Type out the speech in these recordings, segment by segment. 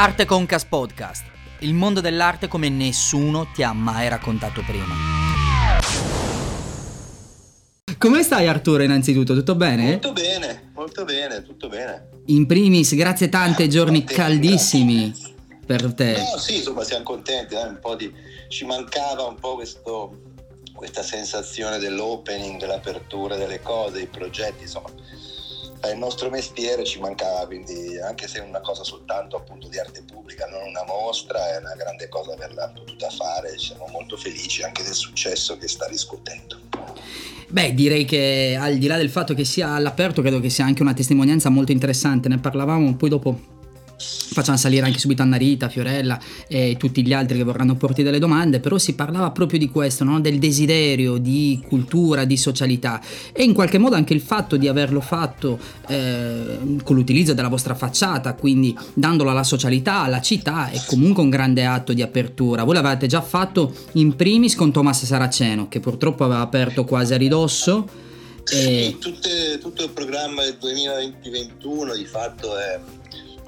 Arte Concas Podcast, il mondo dell'arte come nessuno ti ha mai raccontato prima. Come stai Arturo innanzitutto? Tutto bene? Molto bene, molto bene, tutto bene. In primis, grazie tante, giorni Contenti, caldissimi grazie. per te. No, sì, insomma siamo contenti, eh? un po' di... ci mancava un po' questo, questa sensazione dell'opening, dell'apertura delle cose, dei progetti, insomma il nostro mestiere ci mancava, quindi anche se è una cosa soltanto appunto di arte pubblica, non una mostra, è una grande cosa averla potuta fare, siamo molto felici anche del successo che sta riscuotendo. Beh, direi che al di là del fatto che sia all'aperto, credo che sia anche una testimonianza molto interessante, ne parlavamo poi dopo facciamo salire anche subito Anna Rita, Fiorella e tutti gli altri che vorranno porti delle domande, però si parlava proprio di questo, no? del desiderio di cultura, di socialità e in qualche modo anche il fatto di averlo fatto eh, con l'utilizzo della vostra facciata, quindi dandolo alla socialità, alla città, è comunque un grande atto di apertura. Voi l'avete già fatto in primis con Thomas Saraceno, che purtroppo aveva aperto quasi a ridosso. Sì, tutte, tutto il programma del 2020-2021 di fatto è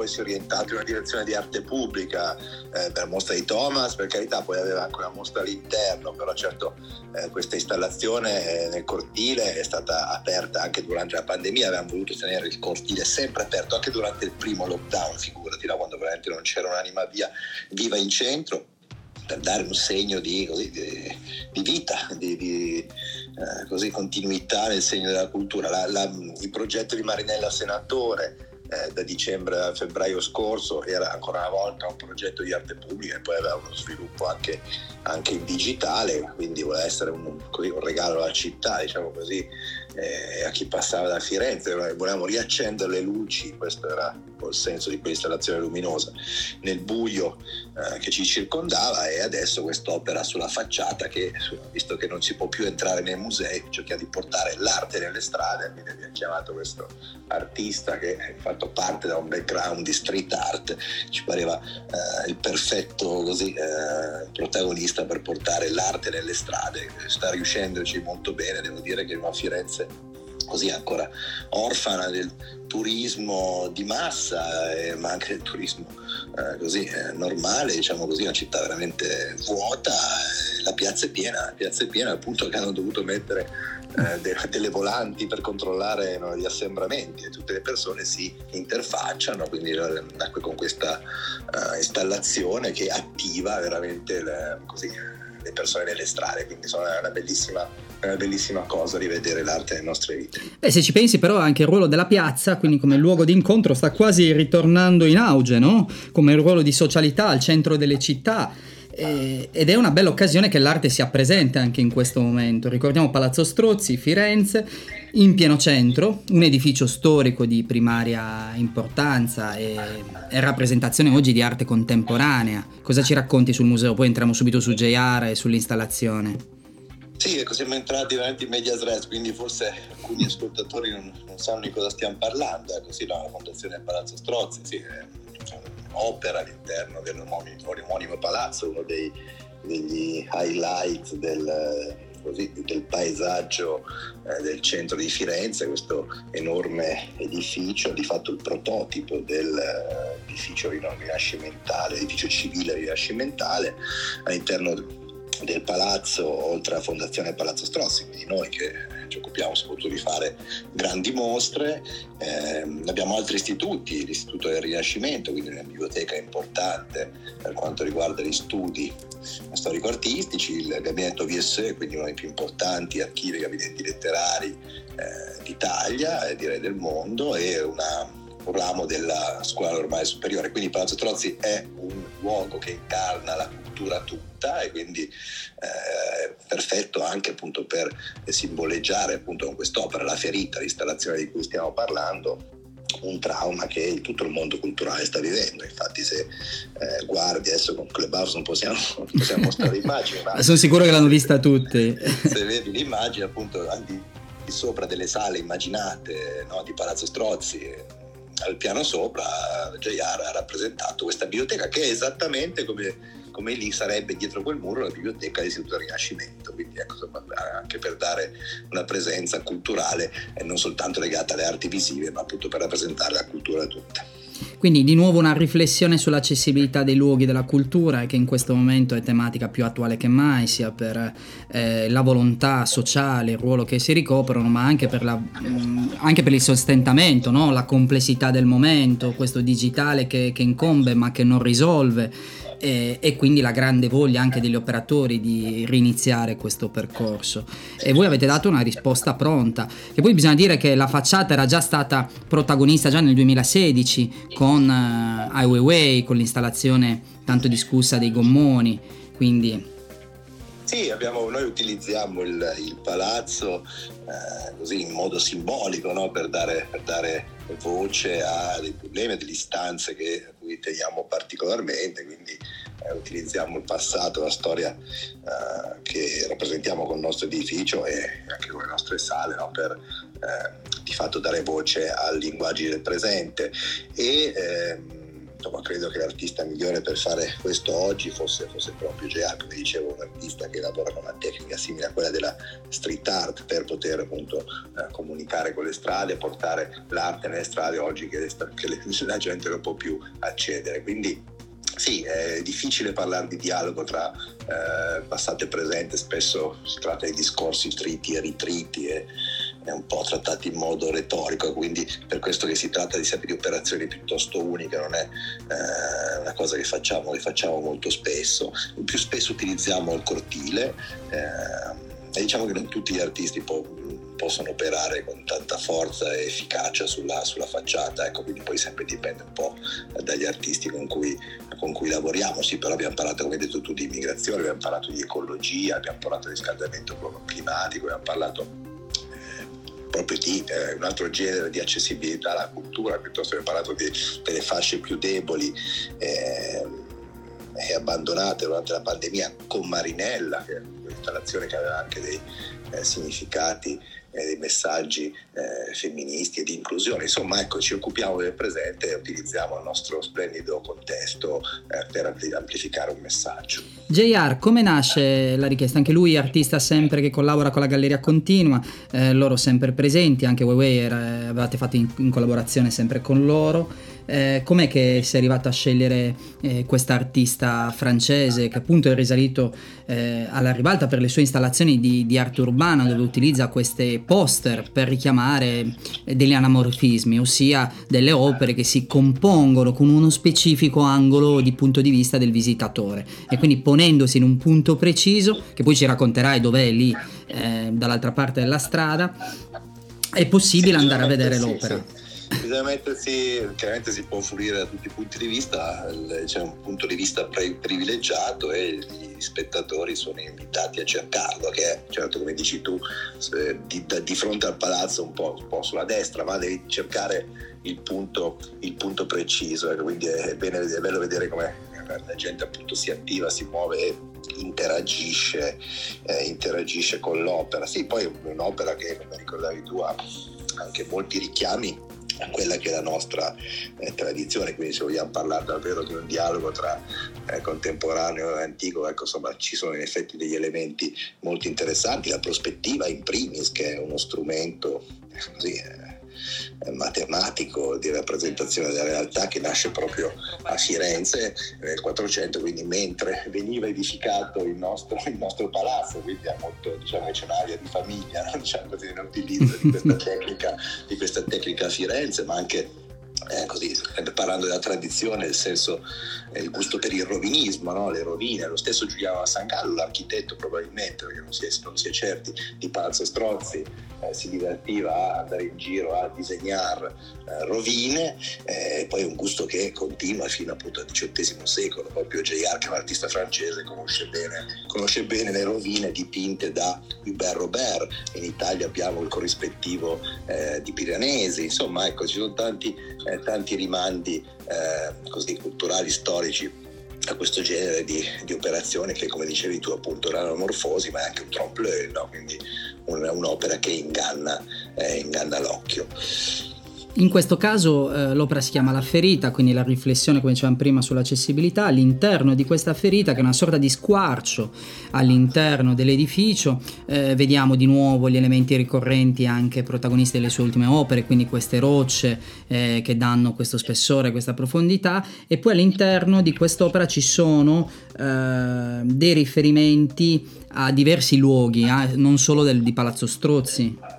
poi si è orientato in una direzione di arte pubblica eh, per la mostra di Thomas, per carità, poi aveva anche una mostra all'interno, però certo eh, questa installazione eh, nel cortile è stata aperta anche durante la pandemia, avevamo voluto tenere il cortile sempre aperto, anche durante il primo lockdown, figurati, là, quando veramente non c'era un'anima via, viva in centro per dare un segno di, così, di, di vita, di, di eh, così, continuità nel segno della cultura. La, la, il progetto di Marinella Senatore eh, da dicembre a febbraio scorso era ancora una volta un progetto di arte pubblica e poi aveva uno sviluppo anche, anche in digitale, quindi voleva essere un, così, un regalo alla città, diciamo così, eh, a chi passava da Firenze, volevamo riaccendere le luci, questo era il senso di quell'installazione luminosa, nel buio eh, che ci circondava e adesso quest'opera sulla facciata che, visto che non si può più entrare nei musei, cerchiamo di portare l'arte nelle strade, quindi abbiamo chiamato questo artista che ha fatto parte da un background di street art, ci pareva eh, il perfetto così, eh, protagonista per portare l'arte nelle strade, sta riuscendoci molto bene, devo dire che una Firenze così ancora orfana del turismo di massa, eh, ma anche del turismo eh, così eh, normale, diciamo così, una città veramente vuota, eh, la piazza è piena, la piazza è piena al punto che hanno dovuto mettere eh, de- delle volanti per controllare no, gli assembramenti e tutte le persone si interfacciano, quindi eh, nacque con questa installazione che attiva veramente le, così, le persone nelle strade, quindi insomma, è una bellissima, una bellissima cosa rivedere l'arte nelle nostre vite. E se ci pensi però anche il ruolo della piazza, quindi come luogo di incontro, sta quasi ritornando in auge, no? come il ruolo di socialità al centro delle città ed è una bella occasione che l'arte sia presente anche in questo momento. Ricordiamo Palazzo Strozzi, Firenze, in pieno centro, un edificio storico di primaria importanza e, rappresentazione oggi di arte contemporanea. Cosa ci racconti sul museo? Poi entriamo subito su JR e sull'installazione. Sì, siamo entrati veramente in media res, quindi forse alcuni ascoltatori non, non sanno di cosa stiamo parlando. Ecco, sì, la Fondazione Palazzo Strozzi, sì, è, opera all'interno dell'omonimo palazzo, uno dei, degli highlight del, così, del paesaggio eh, del centro di Firenze, questo enorme edificio, di fatto il prototipo dell'edificio rinascimentale, edificio civile rinascimentale, all'interno del palazzo, oltre alla Fondazione Palazzo Strozzi, quindi noi che ci occupiamo soprattutto di fare grandi mostre, eh, abbiamo altri istituti, l'Istituto del Rinascimento, quindi una biblioteca importante per quanto riguarda gli studi storico-artistici, il gabinetto VSE, quindi uno dei più importanti archivi e gabinetti letterari eh, d'Italia e direi del mondo, e una un ramo della scuola normale superiore. Quindi Palazzo Trozzi è un luogo che incarna la cultura tutta e quindi eh, perfetto anche appunto per simboleggiare appunto con quest'opera la ferita, l'installazione di cui stiamo parlando un trauma che tutto il mondo culturale sta vivendo. Infatti, se eh, guardi adesso con Clubhouse non possiamo, possiamo mostrare immagini, ma sono sicuro che l'hanno vista tutti. Se vedi l'immagine, appunto, al di sopra delle sale immaginate no, di Palazzo Strozzi, al piano sopra JR ha rappresentato questa biblioteca che è esattamente come, come lì sarebbe dietro quel muro la biblioteca dell'Istituto del Rinascimento, quindi ecco, anche per dare una presenza culturale e non soltanto legata alle arti visive, ma appunto per rappresentare la cultura tutta. Quindi di nuovo una riflessione sull'accessibilità dei luoghi della cultura che in questo momento è tematica più attuale che mai, sia per eh, la volontà sociale, il ruolo che si ricoprono, ma anche per, la, mh, mm, anche per il sostentamento, no? la complessità del momento, questo digitale che, che incombe ma che non risolve e, e, quindi la grande voglia anche degli operatori di riniziare questo percorso. E voi avete dato una risposta pronta, che poi bisogna dire che la facciata era già stata protagonista già nel 2016 con uh, Ai Weiwei, con l'installazione tanto discussa dei gommoni, quindi... Sì, abbiamo, noi utilizziamo il, il palazzo eh, così in modo simbolico no? per, dare, per dare voce a dei problemi, a delle istanze che, a cui teniamo particolarmente, quindi eh, utilizziamo il passato, la storia eh, che rappresentiamo con il nostro edificio e anche con le nostre sale no? per eh, di fatto dare voce al linguaggio del presente e ehm, insomma, credo che l'artista migliore per fare questo oggi fosse, fosse proprio J.R., come dicevo, un artista che lavora con una tecnica simile a quella della street art per poter appunto eh, comunicare con le strade, portare l'arte nelle strade oggi che, che la gente non può più accedere. Quindi sì, è difficile parlare di dialogo tra eh, passato e presente, spesso si tratta di discorsi triti e ritriti e è un po' trattati in modo retorico, quindi per questo che si tratta di di operazioni piuttosto uniche, non è eh, una cosa che facciamo, che facciamo molto spesso. Più spesso utilizziamo il cortile eh, e diciamo che non tutti gli artisti po- possono operare con tanta forza e efficacia sulla, sulla, facciata, ecco, quindi poi sempre dipende un po' dagli artisti con cui, con cui lavoriamo. Sì, però abbiamo parlato, come hai detto tu, di immigrazione, abbiamo parlato di ecologia, abbiamo parlato di riscaldamento climatico, abbiamo parlato proprio di eh, un altro genere di accessibilità alla cultura, piuttosto che parlato di, delle fasce più deboli eh, e abbandonate durante la pandemia con Marinella, che è un'installazione che aveva anche dei eh, significati e dei messaggi eh, femministi e di inclusione. Insomma, ecco, ci occupiamo del presente e utilizziamo il nostro splendido contesto eh, per amplificare un messaggio. JR, come nasce la richiesta? Anche lui artista sempre che collabora con la Galleria Continua, eh, loro sempre presenti, anche Weiwei avevate fatto in, in collaborazione sempre con loro. Eh, com'è che sei arrivato a scegliere eh, quest'artista francese che appunto è risalito eh, alla ribalta per le sue installazioni di, di, arte urbana dove utilizza queste poster per richiamare degli anamorfismi, ossia delle opere che si compongono con uno specifico angolo di punto di vista del visitatore e quindi ponendosi in un punto preciso che poi ci racconterai dov'è lì eh, dall'altra parte della strada è possibile andare a vedere l'opera. Bisogna mettersi, chiaramente si può fruire da tutti i punti di vista, c'è un punto di vista privilegiato e gli spettatori sono invitati a cercarlo, che è certo come dici tu, di, di fronte al palazzo un po', un po', sulla destra, ma devi cercare il punto, il punto preciso, ecco, quindi è, bene, è bello vedere come la gente appunto si attiva, si muove interagisce, eh, interagisge con l'opera. Sì, poi è un'opera che, come ricordavi tu, ha anche molti richiami a quella che è la nostra eh, tradizione, quindi se vogliamo parlare davvero di un dialogo tra eh, contemporaneo e antico, ecco, insomma, ci sono in effetti degli elementi molto interessanti, la prospettiva in primis che è uno strumento così, eh, matematico di rappresentazione della realtà che nasce proprio a Firenze nel 400, quindi mentre veniva edificato il nostro, il nostro palazzo, quindi ha molto, diciamo, c'è un'area di famiglia, diciamo così, nell'utilizzo di questa tecnica, di questa tecnica a Firenze, ma anche eh, così, parlando della tradizione, nel senso eh, il gusto per il rovinismo, no? le rovine, lo stesso Giuliano Sangallo, l'architetto probabilmente, perché non si è, non si è certi, di Palazzo Strozzi, eh, si divertiva a andare in giro a disegnare eh, rovine, e poi un gusto che continua fino appunto al XVIII secolo, proprio J.R. che è un artista francese, conosce bene, conosce bene le rovine dipinte da Hubert Robert, in Italia abbiamo il corrispettivo eh, di Piranesi, insomma ecco ci sono tanti eh, tanti rimandi eh, così, culturali, storici a questo genere di, di, operazione che come dicevi tu appunto erano morfosi ma è anche un trompe-l'œil, no? quindi un, un'opera che inganna, eh, inganna l'occhio. In questo caso eh, l'opera si chiama La ferita, quindi la riflessione, come dicevamo prima, sull'accessibilità. All'interno di questa ferita, che è una sorta di squarcio all'interno dell'edificio, eh, vediamo di nuovo gli elementi ricorrenti anche protagonisti delle sue ultime opere, quindi queste rocce eh, che danno questo spessore, questa profondità. E poi all'interno di quest'opera ci sono eh, dei riferimenti a diversi luoghi, eh, non solo del, di Palazzo Strozzi.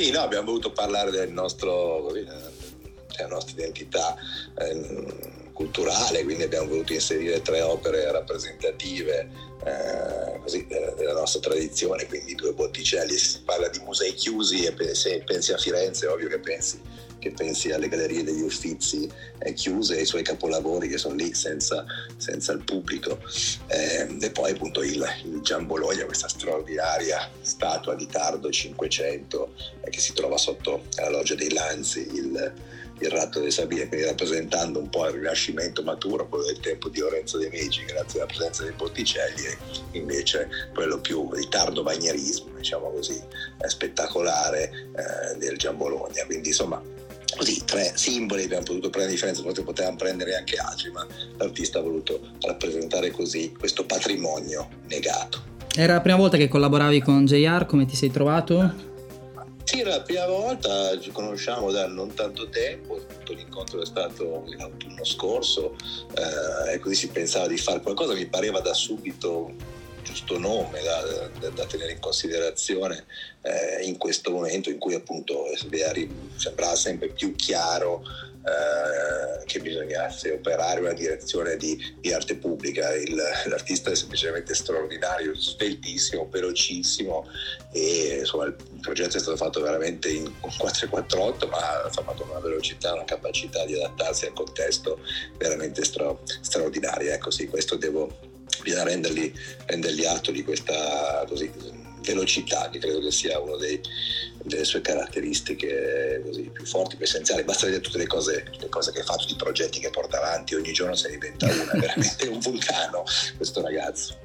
Sì, no, abbiamo voluto parlare del nostro, della nostra identità eh, culturale, quindi abbiamo voluto inserire tre opere rappresentative eh, così, della nostra tradizione, quindi due Botticelli, si parla di musei chiusi e se pensi a Firenze ovvio che pensi che pensi alle gallerie degli Uffizi eh, chiuse ai suoi capolavori che sono lì senza, senza il pubblico. Eh, e poi appunto il, il Gian questa straordinaria statua di tardo 500 eh, che si trova sotto la loggia dei Lanzi, il, il ratto delle Sabine, quindi rappresentando un po' il rinascimento maturo, quello del tempo di Lorenzo De Medici, grazie alla presenza dei Botticelli, e invece quello più di tardo bagnerismo, diciamo così, spettacolare eh, del Gian Bologna. Quindi insomma così tre simboli abbiamo potuto prendere differenza, forse potevamo prendere anche altri, ma l'artista ha voluto rappresentare così questo patrimonio negato. Era la prima volta che collaboravi con JR, come ti sei trovato? Sì, era la prima volta, ci conosciamo da non tanto tempo, l'incontro è stato l'autunno scorso eh, e così si pensava di fare qualcosa, mi pareva da subito giusto nome da, da, da tenere in considerazione eh, in questo momento in cui appunto sembrava sempre più chiaro eh, che bisognasse operare una direzione di, di arte pubblica. Il, l'artista è semplicemente straordinario, sveltissimo, velocissimo e insomma il progetto è stato fatto veramente in 448 ma ha fatto una velocità, una capacità di adattarsi al contesto veramente stra, straordinaria. Ecco sì, questo devo bisogna rendergli, rendergli atto di questa così, velocità, che credo che sia una delle sue caratteristiche così, più forti, più essenziali. Basta vedere tutte le cose, le cose che fa, tutti i progetti che porta avanti, ogni giorno se ne diventa una, veramente un vulcano questo ragazzo.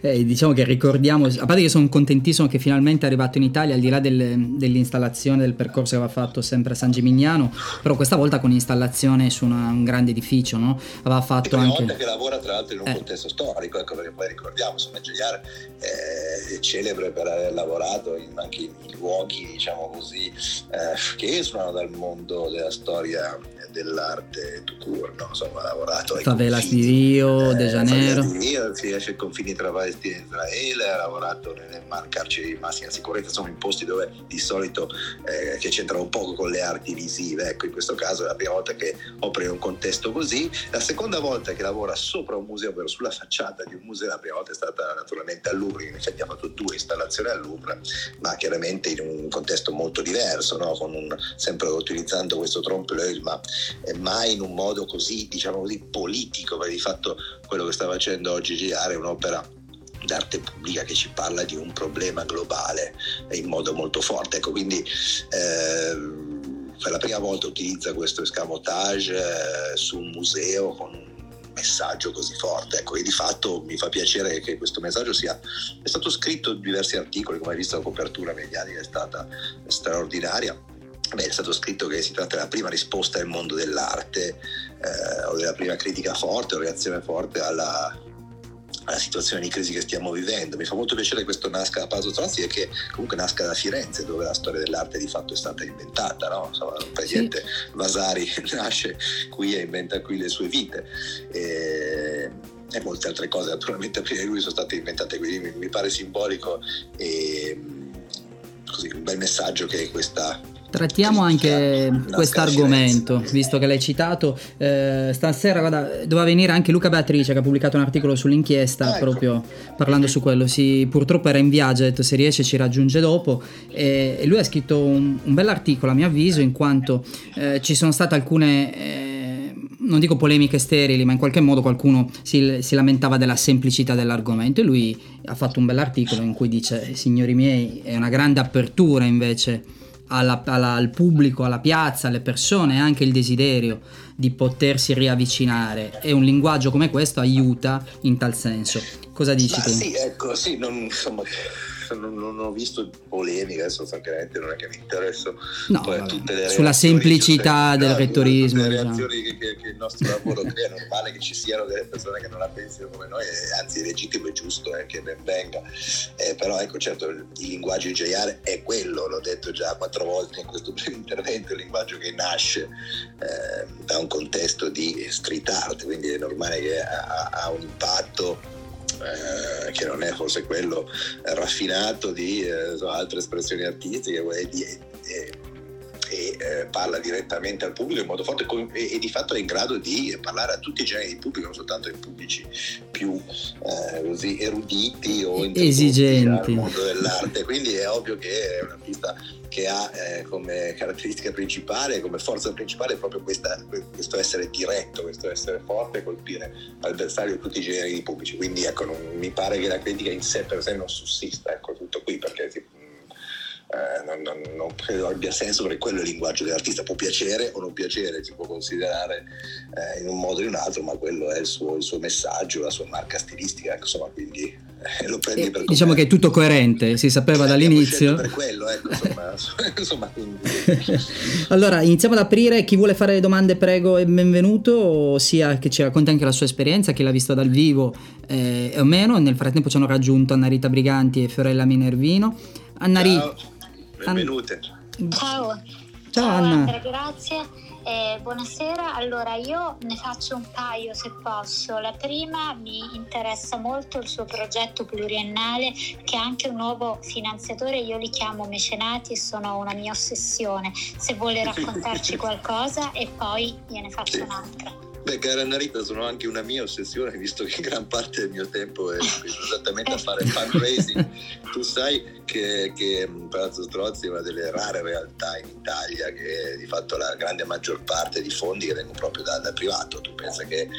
Eh, diciamo che ricordiamo, a parte che sono contentissimo che finalmente è arrivato in Italia, al di là del, dell'installazione del percorso che aveva fatto sempre a San Gimignano, però questa volta con installazione su una, un grande edificio, no? Aveva fatto anche... volta che lavora tra l'altro in un eh. contesto storico, ecco perché poi ricordiamo, insomma, Giuliar è celebre per aver lavorato in, anche in luoghi, diciamo così, eh, che esulano dal mondo della storia dell'arte to court, no? insomma ha lavorato ai Favelas confini, di Rio, eh, De Janeiro. di Rio, si esce ai confini tra Palestina e Israele ha lavorato nelle carceri di massima sicurezza sono in posti dove di solito eh, che c'entrano poco con le arti visive. Ecco in questo caso è la prima volta che opera in un contesto così. La seconda volta che lavora sopra un museo ovvero sulla facciata di un museo la prima volta è stata naturalmente al Louvre in effetti ha fatto due installazioni al Louvre ma chiaramente in un contesto molto diverso no? un, sempre utilizzando questo trompe l'œil ma mai in un modo così, diciamo così, politico, perché di fatto quello che sta facendo oggi GR è un'opera d'arte pubblica che ci parla di un problema globale in modo molto forte. Ecco, quindi eh, per la prima volta utilizza questo escamotage eh, su un museo con un messaggio così forte. Ecco, e di fatto mi fa piacere che questo messaggio sia è stato scritto in diversi articoli, come hai visto la copertura mediatica è stata straordinaria Beh, è stato scritto che si tratta della prima risposta del mondo dell'arte eh, o della prima critica forte o reazione forte alla, alla, situazione di crisi che stiamo vivendo. Mi fa molto piacere che questo nasca da Palazzo Strozzi e che comunque nasca da Firenze dove la storia dell'arte di fatto è stata inventata, no? Insomma, per sì. niente Vasari nasce qui e inventa qui le sue vite. E, e molte altre cose naturalmente prima di lui sono state inventate qui, mi, mi pare simbolico e così un bel messaggio che questa Trattiamo anche questo argomento, visto che l'hai citato. Eh, stasera guarda, doveva venire anche Luca Beatrice che ha pubblicato un articolo sull'inchiesta ah, ecco. proprio parlando su quello. Si, purtroppo era in viaggio, ha detto se riesce ci raggiunge dopo. E, e lui ha scritto un, un bell'articolo a mio avviso in quanto eh, ci sono state alcune... Eh, non dico polemiche sterili, ma in qualche modo qualcuno si, si, lamentava della semplicità dell'argomento e lui ha fatto un bell'articolo in cui dice, signori miei, è una grande apertura invece alla, alla, al pubblico, alla piazza, alle persone, anche il desiderio di potersi riavvicinare e un linguaggio come questo aiuta in tal senso. Cosa dici Ma tu? Sì, ecco, sì, non, insomma, non, non, ho visto polemiche, adesso francamente non è che mi interesso no, sulla semplicità cioè, del no, rettorismo. Le diciamo. reazioni che, che, che, il nostro lavoro crea, è normale che ci siano delle persone che non la pensino come noi, anzi è legittimo e giusto eh, che ben venga. Eh, però ecco, certo, il, il linguaggio di JR è quello, l'ho detto già quattro volte in questo primo intervento, il linguaggio che nasce eh, da un contesto di street art, quindi è normale che ha, ha un impatto eh, che non è forse quello raffinato di eh, altre espressioni artistiche e, e, e eh, parla direttamente al pubblico in modo forte e, di fatto è in grado di parlare a tutti i generi di pubblico, non soltanto ai pubblici più così eruditi o esigenti al mondo dell'arte. Quindi è ovvio che è un artista che ha eh, come caratteristica principale, come forza principale proprio questa, questo essere diretto, questo essere forte, colpire l'avversario tutti i generi pubblici. Quindi ecco, non, mi pare che la critica in sé per sé non sussista, ecco, tutto qui perché eh, non, non, non, credo abbia senso perché quello è il linguaggio dell'artista, può piacere o non piacere, si può considerare eh, in un modo o in un altro, ma quello è il suo, il suo messaggio, la sua marca stilistica, insomma, quindi eh, lo prendi per Diciamo che è tutto coerente, si sapeva dall'inizio. Per quello, ecco, insomma, insomma allora, iniziamo ad aprire, chi vuole fare domande prego e benvenuto, sia che ci racconti anche la sua esperienza, chi l'ha vista dal vivo eh, o meno, nel frattempo ci hanno raggiunto Anna Rita Briganti e Fiorella Minervino. Anna Rita benvenute. Ciao. Ciao, Anna. grazie. Eh, buonasera, allora io ne faccio un paio se posso. La prima mi interessa molto il suo progetto pluriennale che ha anche un nuovo finanziatore, io li chiamo mecenati e sono una mia ossessione. Se vuole raccontarci qualcosa e poi gliene faccio un'altra. Beh, cara Narita, sono anche una mia ossessione, visto che gran parte del mio tempo è esattamente a fare fundraising. tu sai che, che Palazzo Strozzi è una delle rare realtà in Italia che di fatto la grande maggior parte di fondi che vengono proprio dal, dal privato. Tu pensa che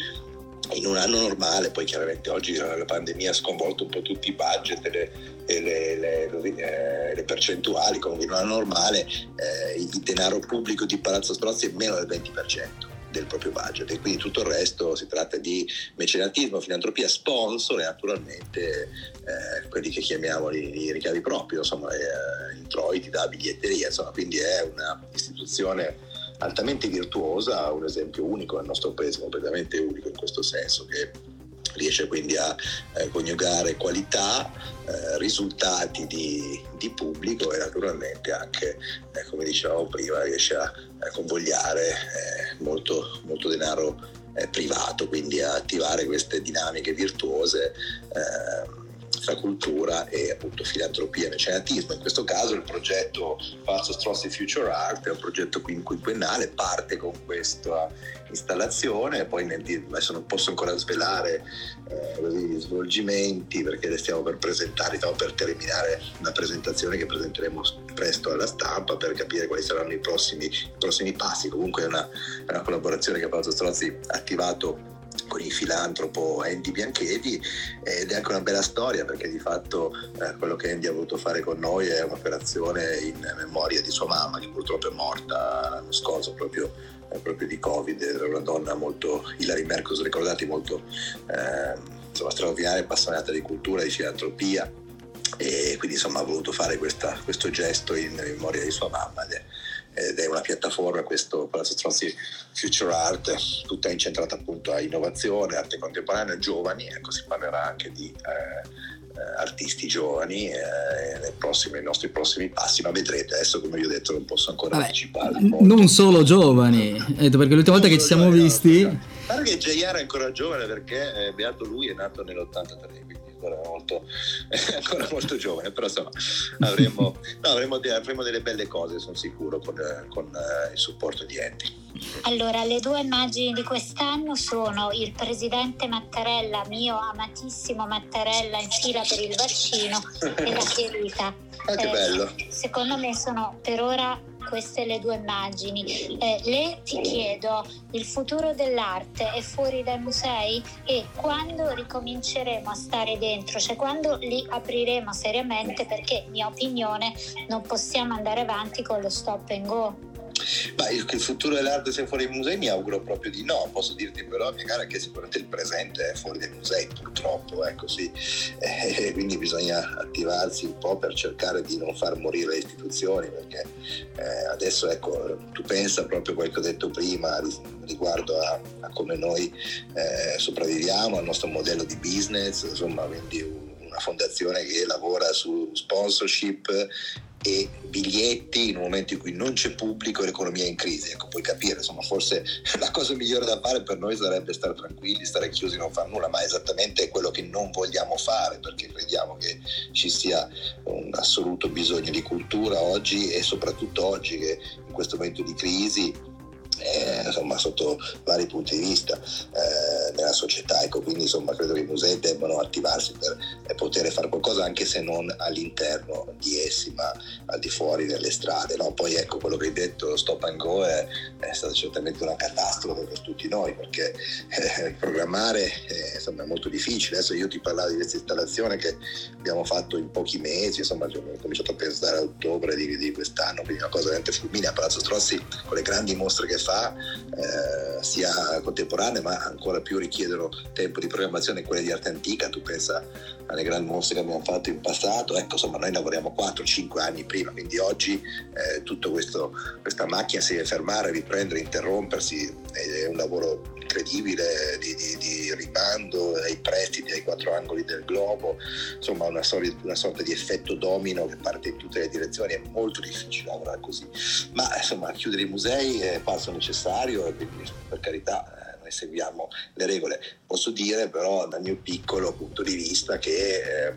in un anno normale, poi chiaramente oggi la pandemia ha sconvolto un po' tutti i budget e le, le, le, le percentuali, comunque in un anno normale eh, il denaro pubblico di Palazzo Strozzi è meno del 20% del proprio budget. E quindi tutto il resto si tratta di mecenatismo, filantropia, sponsor e naturalmente eh, quelli che chiamiamo i, i ricavi propri, insomma eh, introiti da biglietteria, insomma quindi è una istituzione altamente virtuosa, un esempio unico nel nostro paese, completamente unico in questo senso che riesce quindi a eh, coniugare qualità, eh, risultati di, di, pubblico e naturalmente anche, eh, come dicevamo prima, riesce a, a convogliare eh, molto, molto denaro eh, privato, quindi a attivare queste dinamiche virtuose ehm, tra cultura e appunto filantropia e mecenatismo. In questo caso il progetto Palazzo Strossi Future Art è un progetto quinquennale, parte con questa installazione, poi nel, adesso non posso ancora svelare eh, gli svolgimenti perché le stiamo per presentare, stiamo per terminare una presentazione che presenteremo presto alla stampa per capire quali saranno i prossimi, i prossimi passi. Comunque è una, è una collaborazione che Palazzo Strozzi ha attivato con il filantropo Andy Bianchetti ed è anche una bella storia perché di fatto eh, quello che Andy ha voluto fare con noi è un'operazione in memoria di sua mamma che purtroppo è morta l'anno scorso proprio, eh, proprio di Covid, era una donna molto, Hilary Mercos ricordati, molto eh, insomma, straordinaria, appassionata di cultura, di filantropia e quindi insomma ha voluto fare questa, questo gesto in memoria di sua mamma ed è, ed è una piattaforma, questo Palazzo Strozzi Future Art, tutta incentrata appunto a innovazione, arte contemporanea, giovani, ecco si parlerà anche di eh, eh artisti giovani eh, nei, prossimi, nei, nostri prossimi passi, ma vedrete, adesso come vi ho detto non posso ancora Vabbè, anticipare. Non solo giovani, perché l'ultima volta che ci siamo visti... Guarda che JR è ancora giovane perché eh, beato lui è nato nell'83, ancora molto, ancora molto giovane, però insomma avremo, no, avremo, de, avremo, delle belle cose, sono sicuro, con, con uh, il supporto di Andy. Allora, le due immagini di quest'anno sono il presidente Mattarella, mio amatissimo Mattarella in fila per il vaccino e la ferita. Ah, che eh, bello. Secondo me sono per ora queste le due immagini. Eh, le ti chiedo, il futuro dell'arte è fuori dai musei e quando ricominceremo a stare dentro, cioè quando li apriremo seriamente perché, mia opinione, non possiamo andare avanti con lo stop and go. Ma il, il, futuro dell'arte sia fuori dai musei mi auguro proprio di no, posso dirti però mia cara che sicuramente il presente è fuori dai musei purtroppo, è così, eh, quindi bisogna attivarsi un po' per cercare di non far morire le istituzioni perché eh, adesso ecco tu pensa proprio a quel che ho detto prima riguardo a, a come noi eh, sopravviviamo, al nostro modello di business, insomma quindi una fondazione che lavora su sponsorship e biglietti in un momento in cui non c'è pubblico e l'economia è in crisi. Ecco, puoi capire, insomma, forse la cosa migliore da fare per noi sarebbe stare tranquilli, stare chiusi, non fare nulla, ma esattamente è quello che non vogliamo fare perché crediamo che ci sia un assoluto bisogno di cultura oggi e soprattutto oggi che in questo momento di crisi eh, insomma, sotto vari punti di vista eh, società. Ecco, quindi insomma, credo che i musei debbano attivarsi per eh, poter fare qualcosa anche se non all'interno di essi, ma al di fuori delle strade. No? Poi ecco quello che hai detto, stop and go è, è stata certamente una catastrofe per tutti noi perché eh, programmare eh, insomma, è molto difficile. Adesso io ti parlavo di questa installazione che abbiamo fatto in pochi mesi, insomma, ho cominciato a pensare a ottobre di, di quest'anno, quindi una cosa veramente fulminea. Palazzo Strozzi con le grandi mostre che fa eh, sia contemporanee ma ancora più richiedono tempo di programmazione quelle di arte antica, tu pensa alle grandi mostre che abbiamo fatto in passato, ecco insomma noi lavoriamo 4-5 anni prima, quindi oggi eh, tutta questa macchina si deve fermare, riprendere, interrompersi, è un lavoro incredibile di, di, di rimando ai prestiti ai quattro angoli del globo, insomma una, sorta, una sorta di effetto domino che parte in tutte le direzioni, è molto difficile lavorare così, ma insomma chiudere i musei è passo necessario e quindi per carità eh, noi seguiamo le regole. Posso dire però dal mio piccolo punto di vista che eh,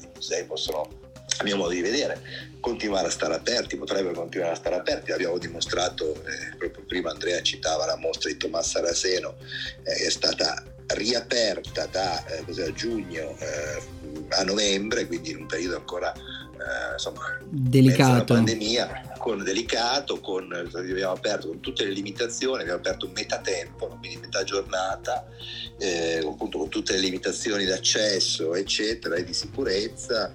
i musei possono a mio modo di vedere, continuare a stare aperti, potrebbero continuare a stare aperti, l'abbiamo dimostrato, eh, proprio prima Andrea citava la mostra di Tommaso Saraceno, eh, è stata riaperta da eh, giugno eh, a novembre, quindi in un periodo ancora eh, insomma, delicato. pandemia, con delicato, con, abbiamo aperto con tutte le limitazioni, abbiamo aperto metà tempo, quindi metà giornata, eh, appunto con tutte le limitazioni d'accesso, eccetera, e di sicurezza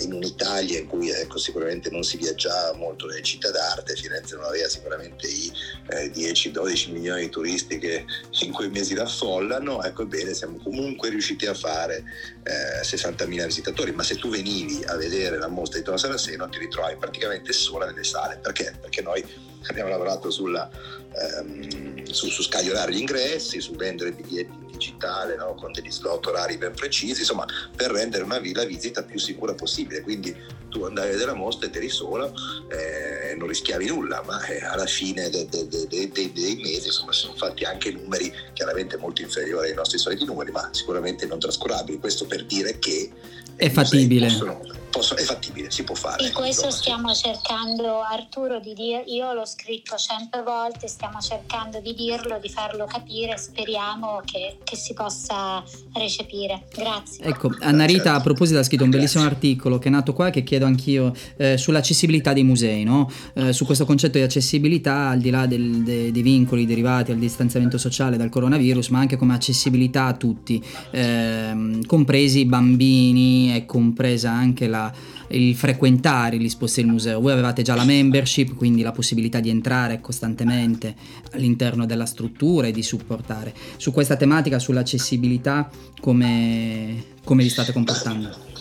in un'Italia in cui ecco, sicuramente non si viaggiava molto nelle città d'arte, Firenze non aveva sicuramente i eh, 10-12 milioni di turisti che in quei mesi l'affollano, ecco bene, siamo comunque riusciti a fare eh, 60.000 visitatori, ma se tu venivi a vedere la mostra di Tono Saraceno ti ritrovi praticamente sola nelle sale, perché? Perché noi abbiamo lavorato sulla, ehm, su, su scagliolare gli ingressi, su vendere biglietti digitale no? con degli slot orari ben precisi, insomma per rendere una la visita più sicura possibile. Quindi tu andavi a vedere la mostra ed eri solo, eh, non rischiavi nulla, ma eh, alla fine de, de, de, dei mesi insomma, sono fatti anche numeri chiaramente molto inferiori ai nostri soliti numeri, ma sicuramente non trascurabili. Questo per dire che è fattibile. Possono, possono, è fattibile, si può fare. E questo stiamo cercando, Arturo, di dire, io l'ho scritto cento volte, stiamo cercando di dirlo, di farlo capire, speriamo che, che si possa recepire. Grazie. Ecco, Anna Rita certo. a proposito ha scritto un bellissimo Grazie. articolo che è nato qua, che chiedo anch'io, eh, sull'accessibilità dei musei, no? eh, su questo concetto di accessibilità, al di là del, de, dei vincoli derivati al distanziamento sociale dal coronavirus, ma anche come accessibilità a tutti, eh, compresi i bambini, è compresa anche la, il frequentare gli esposti del museo. Voi avevate già la membership, quindi la possibilità di entrare costantemente all'interno della struttura e di supportare. Su questa tematica, sull'accessibilità, come, come vi state comportando?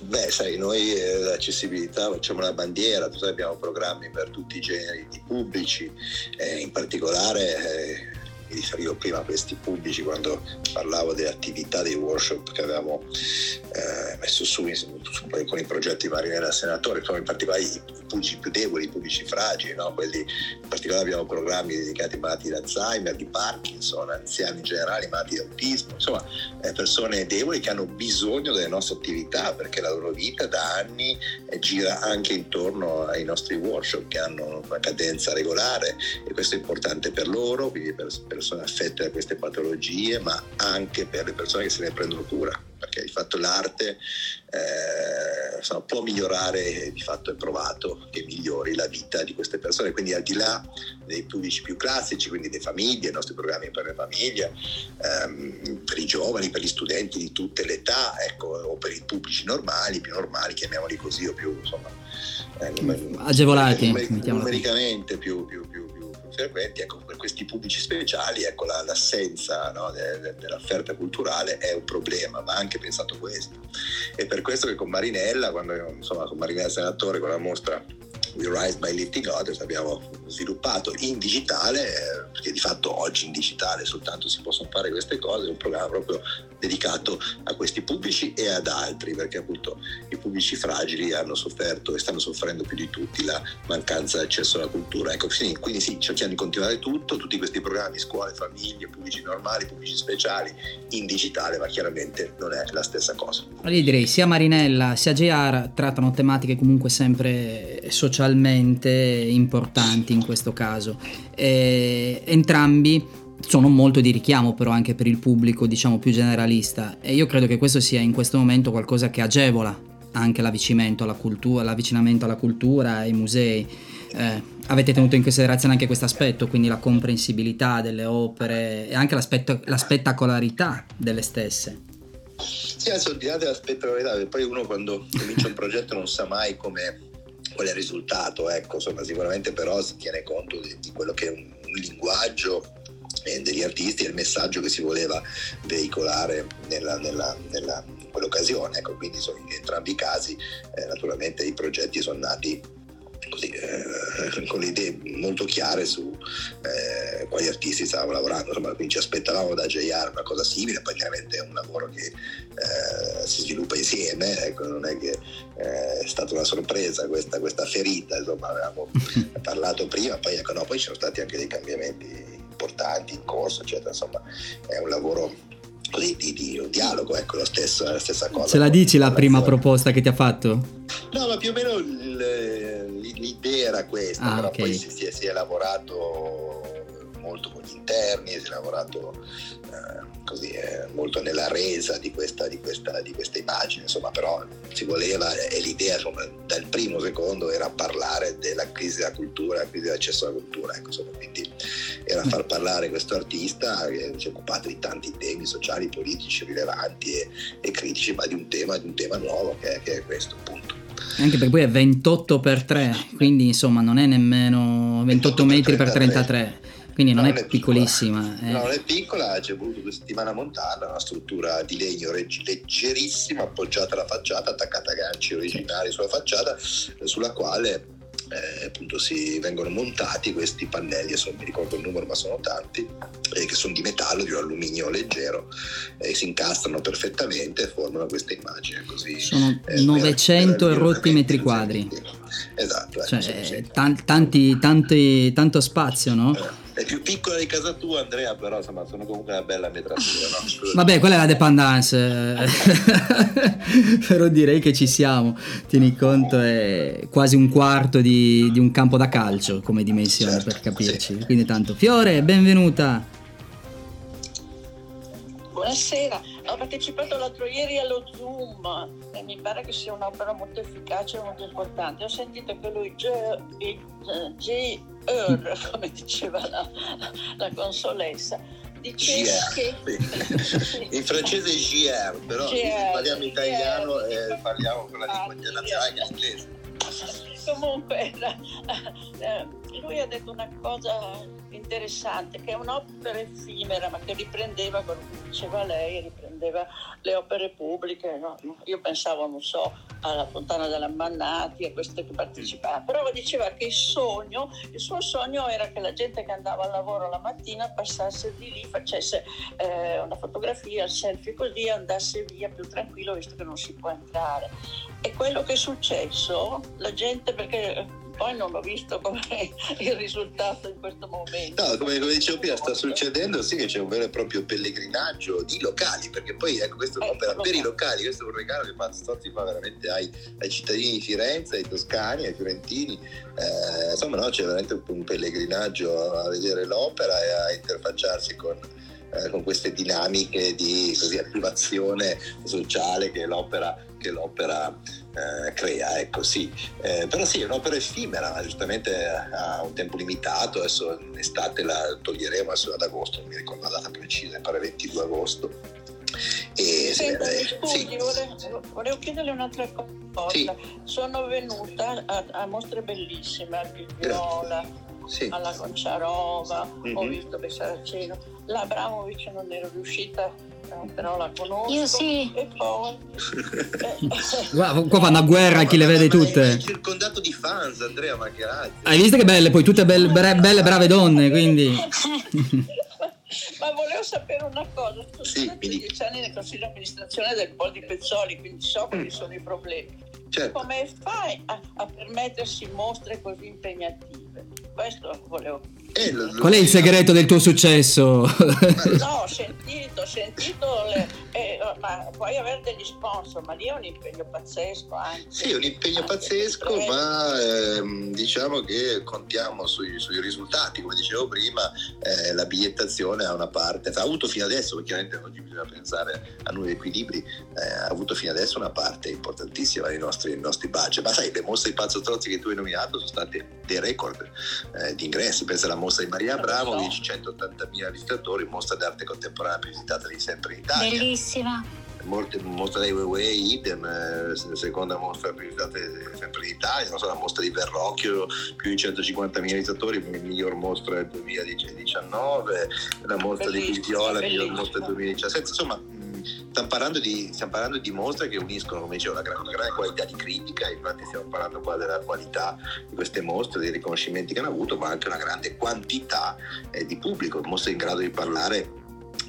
Beh, sai, noi eh, l'accessibilità facciamo una bandiera, abbiamo programmi per tutti i generi di pubblici, eh, in particolare eh, mi riferivo prima a questi pubblici quando parlavo delle attività dei workshop che avevamo eh, messo su, su, su, con i progetti Marinella Senatore, in particolare i pubblici più deboli, i pubblici fragili, no? Quelli, in particolare abbiamo programmi dedicati ai malati di Alzheimer, di Parkinson, anziani in generale, malati di autismo, insomma eh, persone deboli che hanno bisogno delle nostre attività perché la loro vita da anni eh, gira anche intorno ai nostri workshop che hanno una cadenza regolare e questo è importante per loro, quindi per, per persone affette da queste patologie, ma anche per le persone che se ne prendono cura, perché di fatto l'arte eh, insomma, può migliorare, di fatto è provato che migliori la vita di queste persone, quindi al di là dei pubblici più classici, quindi le famiglie, i nostri programmi per le famiglie, ehm, per i giovani, per gli studenti di tutte le età, ecco, o per i pubblici normali, più normali, chiamiamoli così, o più insomma, eh, agevolati, numericamente più, più, più frequenti, ecco, per questi pubblici speciali ecco, la, l'assenza no, de, de, dell'offerta culturale è un problema, va anche pensato questo. E per questo che con Marinella, quando insomma con Marinella Senatore, con la mostra We Rise by Lifting Others abbiamo sviluppato in digitale, perché di fatto oggi in digitale soltanto si possono fare queste cose, un programma proprio dedicato a questi pubblici e ad altri, perché appunto i pubblici fragili hanno sofferto e stanno soffrendo più di tutti la mancanza di accesso alla cultura. Ecco, quindi, sì, cerchiamo di continuare tutto, tutti questi programmi, scuole, famiglie, pubblici normali, pubblici speciali, in digitale, ma chiaramente non è la stessa cosa. Io direi sia Marinella sia JR trattano tematiche comunque sempre socialmente importanti in questo caso. E entrambi sono molto di richiamo però anche per il pubblico diciamo più generalista e io credo che questo sia in questo momento qualcosa che agevola anche l'avvicinamento alla cultura, l'avvicinamento alla cultura ai musei. Eh, avete tenuto in considerazione anche questo aspetto, quindi la comprensibilità delle opere e anche la spettacolarità delle stesse. Sì, adesso al di là della spettacolarità, perché poi uno quando comincia un progetto non sa mai come qual è il risultato, ecco, insomma, sicuramente però si tiene conto di, di quello che è un, un linguaggio degli artisti e il messaggio che si voleva veicolare nella, nella, nella, in quell'occasione. Ecco, quindi in entrambi i casi eh, naturalmente i progetti sono nati così, eh, con le idee molto chiare su eh, quali artisti stavamo lavorando, insomma, quindi ci aspettavamo da JR una cosa simile, poi chiaramente è un lavoro che eh, si sviluppa insieme, ecco, non è che eh, è stata una sorpresa questa, questa ferita, insomma, avevamo parlato prima, poi, ecco, no, poi ci sono stati anche dei cambiamenti importanti in corso, eccetera, insomma è un lavoro di, di, di, un dialogo, ecco, lo stesso, la stessa cosa. Ce la dici la prima proposta che ti ha fatto? No, ma più o meno l'idea era questa, ah, però okay. poi si, si, è, si, è, lavorato molto con gli interni, si è lavorato eh, così, eh, molto nella resa di questa, di, questa, di questa, immagine, insomma, però si voleva e l'idea insomma, dal primo secondo era parlare della crisi della cultura, la crisi dell'accesso alla cultura, ecco, insomma, quindi era far parlare questo artista che si è occupato di tanti temi sociali, politici, rilevanti e, e critici, ma di un tema, di un tema nuovo che è, che è questo appunto. Anche perché poi è 28 x 3, quindi insomma non è nemmeno 28 metri per 33. Quindi non, non è, è, piccolissima. Eh. No, non è piccola, c'è voluto due settimane a montarla, una struttura di legno leggerissima appoggiata alla facciata, attaccata a ganci originali sulla facciata, sulla quale eh, appunto si vengono montati questi pannelli, adesso non mi ricordo il numero ma sono tanti, eh, che sono di metallo, di un alluminio leggero e si incastrano perfettamente e formano questa immagine così. Sono eh, 900 e rotti metri quadri. Esatto. Cioè, sì, sì. Tanti, tanti, tanto spazio, no? È più piccola di casa tua Andrea però insomma sono comunque una bella metratura no? vabbè quella è la dependance. Però direi che ci siamo. Tieni conto è quasi un quarto di, di un campo da calcio come dimensione certo, per capirci. sì. quindi tanto Fiore benvenuta. Buonasera ho partecipato l'altro ieri allo Zoom e mi pare che sia un'opera molto efficace e molto importante. Ho sentito che lui J Eur, come diceva la, la consolessa, diceva che... in francese è JR, però GR, parliamo italiano e parliamo con la lingua internazionale in inglese. Comunque, eh, lui ha detto una cosa interessante, che è un'opera effimera, ma che riprendeva quello che diceva lei, riprendeva le opere pubbliche. No? Io pensavo, non so, alla Fontana della Mannati, a queste che partecipavano, però diceva che il sogno, il suo sogno era che la gente che andava al lavoro la mattina passasse di lì, facesse eh, una fotografia, selfie così, andasse via più tranquillo visto che non si può entrare. E quello che è successo, la gente perché poi non ho visto come il risultato in questo momento. No, come, come dicevo prima, sta succedendo sì che c'è un vero e proprio pellegrinaggio di locali, perché poi ecco, questo è un'opera per i locali, questo è un regalo che Stozzi fa veramente ai, ai, cittadini di Firenze, ai toscani, ai fiorentini. Eh, insomma, no, c'è veramente un pellegrinaggio a vedere l'opera e a interfacciarsi con eh, con queste dinamiche di così, attivazione sociale che l'opera, che l'opera eh, crea. Ecco, sì. Eh, però sì, è un'opera effimera, giustamente ha un tempo limitato, adesso in estate la toglieremo, adesso ad agosto, non mi ricordo la data precisa, mi pare 22 agosto. E Senta, mi scusi, sì. volevo, volevo, chiederle un'altra cosa. Sì. Sono venuta a, a mostre bellissime, a Viola, sì. alla Gonciarova, mm-hmm. ho visto Bessaraceno, l'Abramovic non ero riuscita però la conosco. Io sì. E poi... Guarda, qua fanno a guerra chi le vede tutte. È circondato di fans, Andrea Maccherazzi. Hai visto che belle, poi tutte belle, belle brave donne, quindi... Ma volevo sapere una cosa, sono sì, stati dieci anni nel consiglio di amministrazione del Pol di Pezzoli, quindi so quali sono i problemi. Certo. Come fai a, a permettersi mostre così impegnative? Questo volevo eh, lo, lo Qual è il segreto del tuo successo? no, ho sentito, ho sentito, le, eh, ma puoi avere degli sponsor, ma lì è un impegno pazzesco anche. Sì, è un impegno pazzesco, ma ehm, diciamo che contiamo sui, sui, risultati, come dicevo prima, eh, la bigliettazione ha una parte, ha avuto fino adesso, perché chiaramente oggi bisogna pensare a nuovi equilibri, eh, ha avuto fino adesso una parte importantissima nei nostri, nei nostri budget, ma sai, le mostre di Pazzo Trozzi che tu hai nominato sono state dei record eh, di ingressi, pensa alla mostra di Maria Abramovic, 180.000 visitatori, mostra d'arte contemporanea più visitata di sempre in Italia. Bellissima. Molte, mostra dei Weiwei, idem, eh, seconda mostra più visitata sempre in Italia, non so, la mostra di Verrocchio, più di 150.000 visitatori, miglior mostra del 2019, la mostra bellissima, di Viola, miglior mostra del 2017, insomma stiamo parlando, di, stiamo parlando di mostre che uniscono, come dicevo, una, una grande qualità di critica, infatti stiamo parlando qua della qualità di queste mostre, dei riconoscimenti che hanno avuto, ma anche una grande quantità eh, di pubblico, mostre in grado di parlare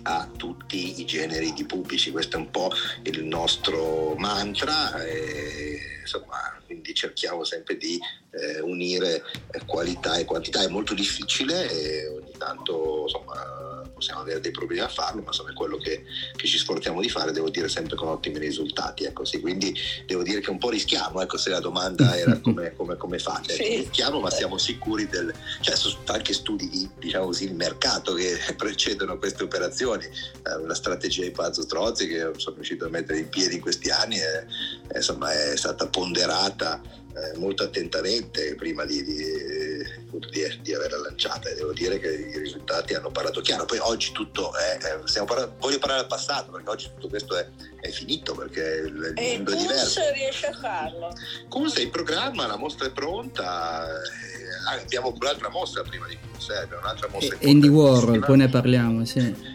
a tutti i generi di pubblici, questo è un po' il nostro mantra. E, insomma, quindi cerchiamo sempre di eh, unire eh, qualità e quantità, è molto difficile e ogni tanto insomma possiamo avere dei problemi a farlo, ma insomma è quello che, che, ci sforziamo di fare, devo dire sempre con ottimi risultati. Ecco, sì, quindi devo dire che un po' rischiamo, ecco, se la domanda era come, come, come fate, sì. rischiamo ma siamo sicuri del... cioè sono anche studi di, diciamo così, il mercato che precedono queste operazioni, eh, la strategia di Pazzo Strozzi che sono riuscito a mettere in piedi in questi anni è, è, insomma, è stata ponderata eh, molto attentamente prima di, di, di, di, averla lanciata e devo dire che i risultati hanno parlato chiaro. Poi oggi tutto è, è parlando, voglio parlare del passato perché oggi tutto questo è, è finito perché il, il mondo è diverso. E riesce a farlo. Kunz è in programma, la mostra è pronta. Eh, abbiamo un'altra mostra prima di Kunz, eh, un'altra mostra. Andy Warhol, poi ne parliamo, sì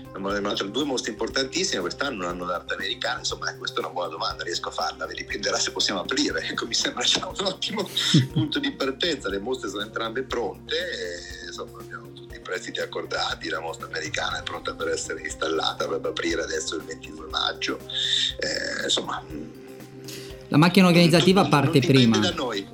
due mostre importantissime quest'anno l'anno d'arte americana insomma questa è una buona domanda riesco a farla vi dipenderà se possiamo aprire ecco mi sembra già un ottimo punto di partenza le mostre sono entrambe pronte e, insomma abbiamo tutti i prestiti accordati la mostra americana è pronta per essere installata dovrebbe aprire adesso il 22 maggio eh, insomma la macchina organizzativa parte non prima. Da noi,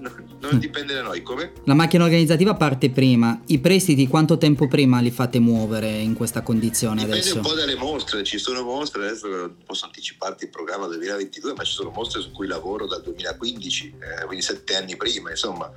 non dipende da noi, come? La macchina organizzativa parte prima. I prestiti quanto tempo prima li fate muovere in questa condizione dipende adesso? Dipende un po' dalle mostre, ci sono mostre, adesso non posso anticiparti il programma 2022, ma ci sono mostre su cui lavoro dal 2015, eh, quindi sette anni prima, insomma,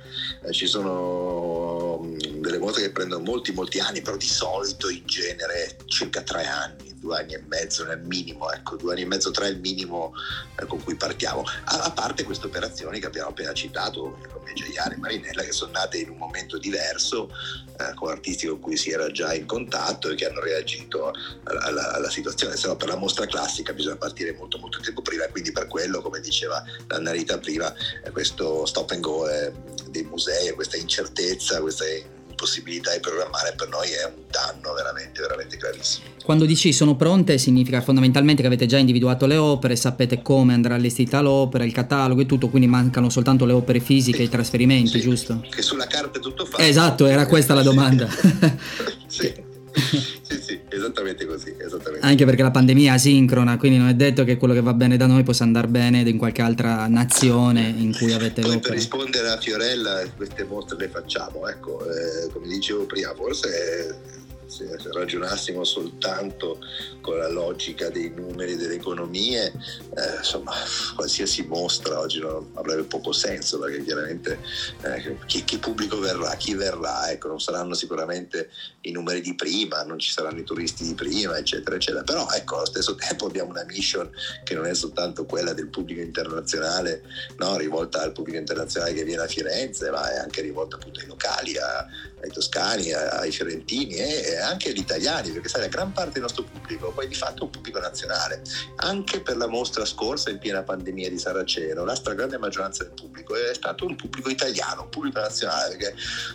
eh, ci sono mm, delle mostre che prendono molti molti anni, però di solito in genere circa tre anni due anni e mezzo nel minimo, ecco, due anni e mezzo, tre è il minimo eh, con cui partiamo. A, a, parte queste operazioni che abbiamo appena citato, come Giaiari e Marinella, che sono nate in un momento diverso, eh, con artisti con cui si era già in contatto e che hanno reagito alla, alla, alla situazione. Se no per la mostra classica bisogna partire molto molto tempo prima quindi per quello, come diceva Anna Rita prima, eh, questo stop and go eh, dei musei, questa incertezza, questa impossibilità di programmare per noi è un danno veramente, veramente gravissimo. Quando dici sono pronte significa fondamentalmente che avete già individuato le opere, sapete come andrà allestita l'opera, il catalogo e tutto, quindi mancano soltanto le opere fisiche e sì, i trasferimenti, sì, giusto? Che sulla carta è tutto fatto. Esatto, era questa la domanda. sì. Sì, sì, esattamente così. Esattamente. Anche perché la pandemia è asincrona, quindi non è detto che quello che va bene da noi possa andare bene in qualche altra nazione in cui avete Poi. Per rispondere a Fiorella, queste mostre le facciamo, ecco, eh, come dicevo prima, forse se ragionassimo soltanto con la logica dei numeri delle economie, eh, insomma, qualsiasi mostra oggi non avrebbe poco senso perché chiaramente eh, chi, chi, pubblico verrà, chi verrà, ecco, non saranno sicuramente i numeri di prima, non ci saranno i turisti di prima, eccetera, eccetera. Però ecco, allo stesso tempo abbiamo una mission che non è soltanto quella del pubblico internazionale, no? rivolta al pubblico internazionale che viene a Firenze, ma è anche rivolta appunto ai locali, a, ai toscani, ai fiorentini e anche agli italiani, perché sai, la gran parte del nostro pubblico poi di fatto è un pubblico nazionale. Anche per la mostra scorsa in piena pandemia di Saraceno, la stragrande maggioranza del pubblico è stato un pubblico italiano, un pubblico nazionale, perché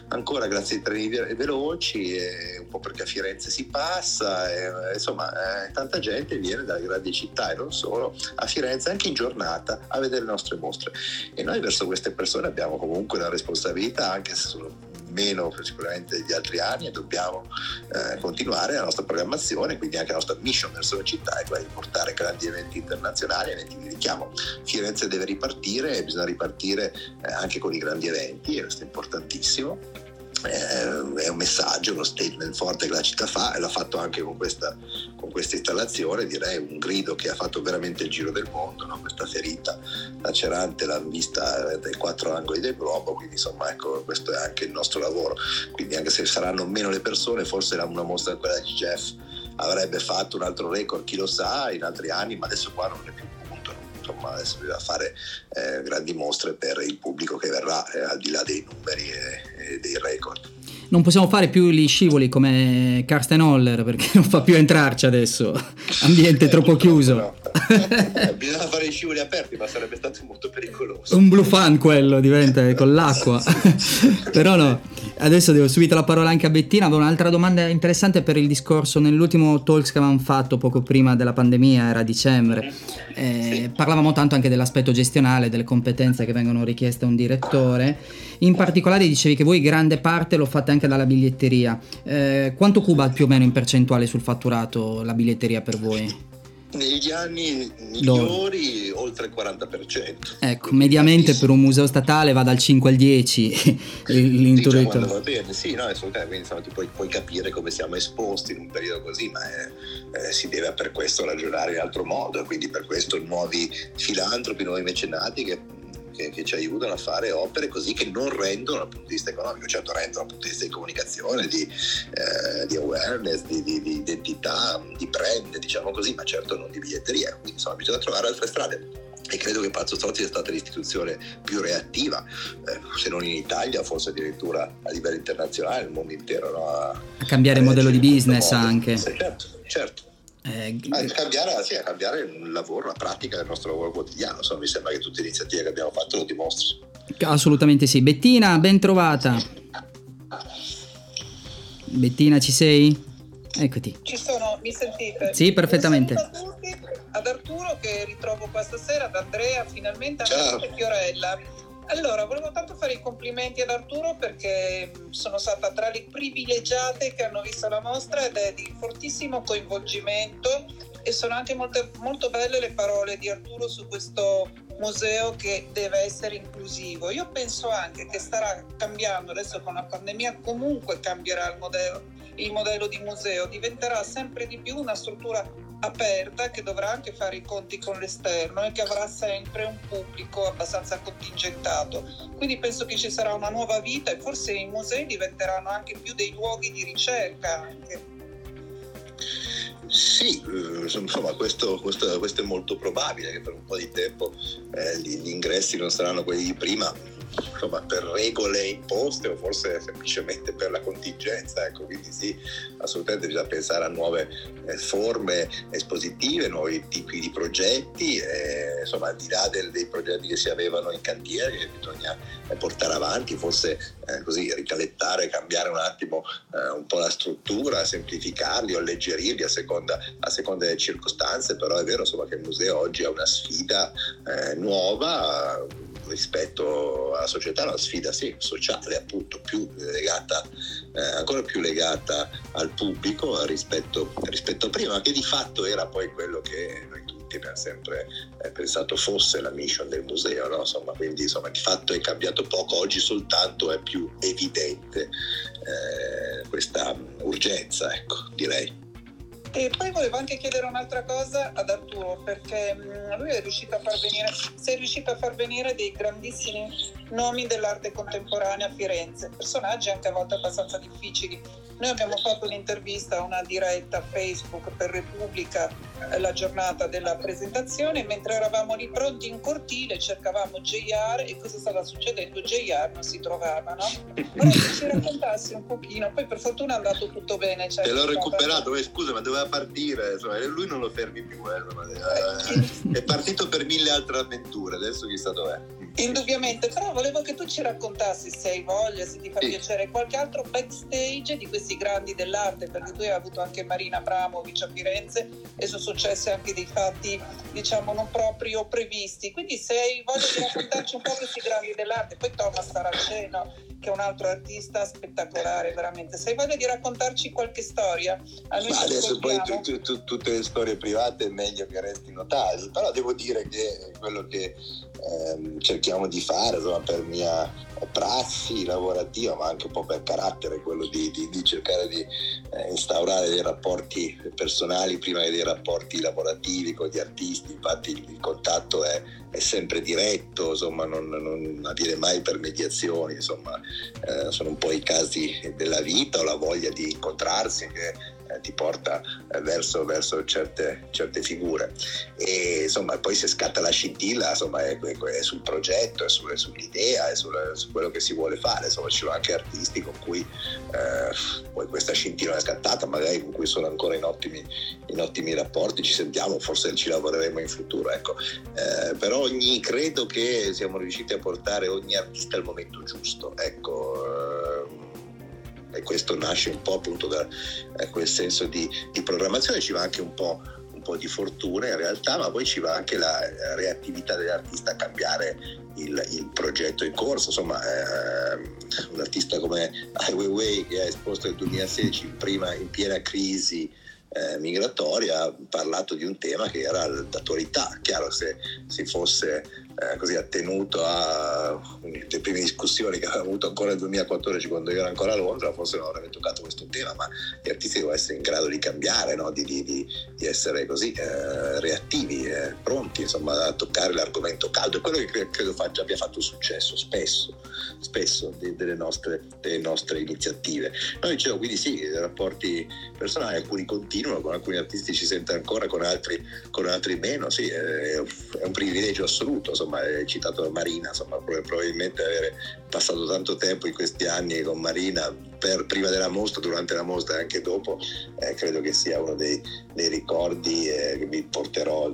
ancora grazie ai treni veloci, un po' perché a Firenze si passa, e, insomma, eh, tanta gente viene dalle grandi città e non solo a Firenze anche in giornata a vedere le nostre mostre. E noi verso queste persone abbiamo comunque una responsabilità, anche se sono meno sicuramente degli altri anni e dobbiamo eh, continuare la nostra programmazione, quindi anche la nostra mission verso la città è quella di portare grandi eventi internazionali, eventi di richiamo. Firenze deve ripartire e bisogna ripartire eh, anche con i grandi eventi, e questo è importantissimo eh, è un messaggio, uno statement forte che la città fa e l'ha fatto anche con questa, con questa installazione, direi un grido che ha fatto veramente il giro del mondo, no? questa ferita lacerante l'hanno vista dai quattro angoli del globo, quindi insomma ecco questo è anche il nostro lavoro, quindi anche se saranno meno le persone, forse una mostra quella di Jeff avrebbe fatto un altro record, chi lo sa, in altri anni, ma adesso qua non è più insomma adesso bisogna fare eh, grandi mostre per il pubblico che verrà, eh, al di là dei numeri e, e dei record non possiamo fare più gli scivoli come Karsten Holler perché non fa più entrarci adesso, ambiente eh, troppo chiuso. No. Bisogna fare gli scivoli aperti, ma sarebbe stato molto pericoloso. Un blue fan quello diventa con l'acqua. Però no, adesso devo subito la parola anche a Bettina. Avevo un'altra domanda interessante per il discorso nell'ultimo talks che avevamo fatto poco prima della pandemia, era dicembre. Eh, parlavamo tanto anche dell'aspetto gestionale, delle competenze che vengono richieste a un direttore. In particolare dicevi che voi grande parte lo fate anche dalla biglietteria. Eh, quanto cuba più o meno in percentuale sul fatturato la biglietteria per voi? negli anni migliori no. oltre il 40%. Ecco, mediamente per un museo statale va dal 5 al 10 l'intuito. Sì, va bene, sì, no, assolutamente, quindi insomma, tu puoi, puoi, capire come siamo esposti in un periodo così, ma eh, eh, si deve per questo ragionare in altro modo, quindi per questo nuovi filantropi, nuovi mecenati che che, che, ci aiutano a fare opere così che non rendono dal punto di vista economico, certo rendono dal punto di vista di comunicazione, di, eh, di awareness, di, di, di, identità, di brand, diciamo così, ma certo non di biglietteria. Quindi insomma bisogna trovare altre strade e credo che Palazzo Strozzi sia stata l'istituzione più reattiva, eh, se non in Italia, forse addirittura a livello internazionale, nel mondo intero. No? A, a cambiare il modello di business anche. Certo, certo. Eh, cambiare, sì, cambiare il lavoro, la pratica del nostro lavoro quotidiano. Insomma, mi sembra che tutte le iniziative che abbiamo fatto lo dimostrino. Assolutamente sì. Bettina, ben trovata. Bettina, ci sei? Eccoti. Ci sono, mi sentite? Sì, perfettamente. ad Arturo che ritrovo questa sera, ad Andrea, finalmente a Fiorella allora, volevo tanto fare i complimenti ad Arturo perché sono stata tra le privilegiate che hanno visto la mostra ed è di fortissimo coinvolgimento e sono anche molto, molto belle le parole di Arturo su questo museo che deve essere inclusivo. Io penso anche che starà cambiando adesso con la pandemia, comunque cambierà il modello, il modello di museo, diventerà sempre di più una struttura aperta che dovrà anche fare i conti con l'esterno e che avrà sempre un pubblico abbastanza contingentato. Quindi penso che ci sarà una nuova vita e forse i musei diventeranno anche più dei luoghi di ricerca. Anche. Sì, eh, insomma, questo, questo, questo, è molto probabile che per un po' di tempo eh, gli, gli ingressi non saranno quelli di prima, insomma, per regole imposte o forse semplicemente per la contingenza. Ecco, quindi sì, assolutamente bisogna pensare a nuove eh, forme espositive, nuovi tipi di progetti, eh, insomma, al di là del, dei progetti che si avevano in cantiere, che bisogna eh, portare avanti, forse eh, così ricalettare, cambiare un attimo un po' la struttura, semplificarli o alleggerirli a seconda, a seconda delle circostanze, però è vero insomma, che il museo oggi ha una sfida nuova rispetto alla società, una sfida sì, sociale appunto più legata, eh, ancora più legata al pubblico rispetto, rispetto a prima, che di fatto era poi quello che noi tutti abbiamo sempre eh, pensato fosse la mission del museo, no? insomma, quindi insomma, di fatto è cambiato poco, oggi soltanto è più evidente eh, questa urgenza, ecco, direi. E poi volevo anche chiedere un'altra cosa ad Arturo, perché mm, lui è riuscito a far venire, sei riuscito a far venire dei grandissimi nomi dell'arte contemporanea a Firenze, personaggi anche a volte abbastanza difficili Noi abbiamo fatto un'intervista, una diretta Facebook per Repubblica eh, la giornata della presentazione, mentre eravamo lì pronti in cortile cercavamo JR e cosa stava succedendo? JR non si trovava, no? Però se ci raccontassi un pochino, poi per fortuna è andato tutto bene. Cioè, Te l'ho recuperato, eh, scusa ma doveva partire, insomma, lui non lo fermi più, eh, eh, è partito per mille altre avventure, adesso chissà dov'è. Indubbiamente, però volevo che tu ci raccontassi se hai voglia, se ti fa sì. piacere, qualche altro backstage di questi grandi dell'arte, perché tu hai avuto anche Marina Abramovic a Firenze e sono successi anche dei fatti, diciamo, non proprio previsti. Quindi se hai voglia di raccontarci un po' questi grandi dell'arte, poi Thomas Saraceno, che è un altro artista spettacolare, veramente. Se hai voglia di raccontarci qualche storia, adesso poi tu, tu, tu, tutte le storie private è meglio che restino tali, però devo dire che quello che ehm, cerchiamo di fare insomma, per mia prassi lavorativa ma anche un po' per carattere quello di, di, di cercare di eh, instaurare dei rapporti personali prima che dei rapporti lavorativi con gli artisti. Infatti il, il contatto è, è, sempre diretto insomma non, non, avviene mai per mediazioni insomma eh, sono un po' i casi della vita o la voglia di incontrarsi che eh, ti porta eh, verso, verso certe, certe, figure. E insomma, poi se scatta la scintilla, insomma, è, è sul progetto, è, su, è sull'idea, è, sul, su quello che si vuole fare. Insomma, ci sono anche artisti con cui eh, poi questa scintilla è scattata, magari con cui sono ancora in ottimi, in ottimi rapporti, ci sentiamo, forse ci lavoreremo in futuro. Ecco. Eh, però ogni, credo che siamo riusciti a portare ogni artista al momento giusto. Ecco, e questo nasce un po' appunto da eh, quel senso di, di, programmazione, ci va anche un po', po', di fortuna in realtà, ma poi ci va anche la reattività dell'artista a cambiare il, il progetto in corso, insomma eh, un artista come Ai Weiwei che ha esposto nel 2016 prima in piena crisi eh, migratoria ha parlato di un tema che era d'attualità. Chiaro, se si fosse eh, così attenuto alle prime discussioni che avevamo avuto ancora nel 2014 quando io ero ancora a Londra, forse non avrebbe toccato questo tema, ma gli artisti devono essere in grado di cambiare, no? di, di, di, essere così eh, reattivi, eh, pronti insomma, a toccare l'argomento caldo. È quello che credo, faccia, abbia fatto successo spesso, spesso delle nostre, delle, nostre, iniziative. Noi dicevo quindi sì, rapporti personali, alcuni continuano, con alcuni artisti ci sente ancora, con altri, con altri meno, sì, è, è un privilegio assoluto. Insomma, insomma, hai citato Marina, insomma, probabilmente avere passato tanto tempo in questi anni con Marina per, prima della mostra, durante la mostra e anche dopo, eh, credo che sia uno dei, dei ricordi eh, che mi porterò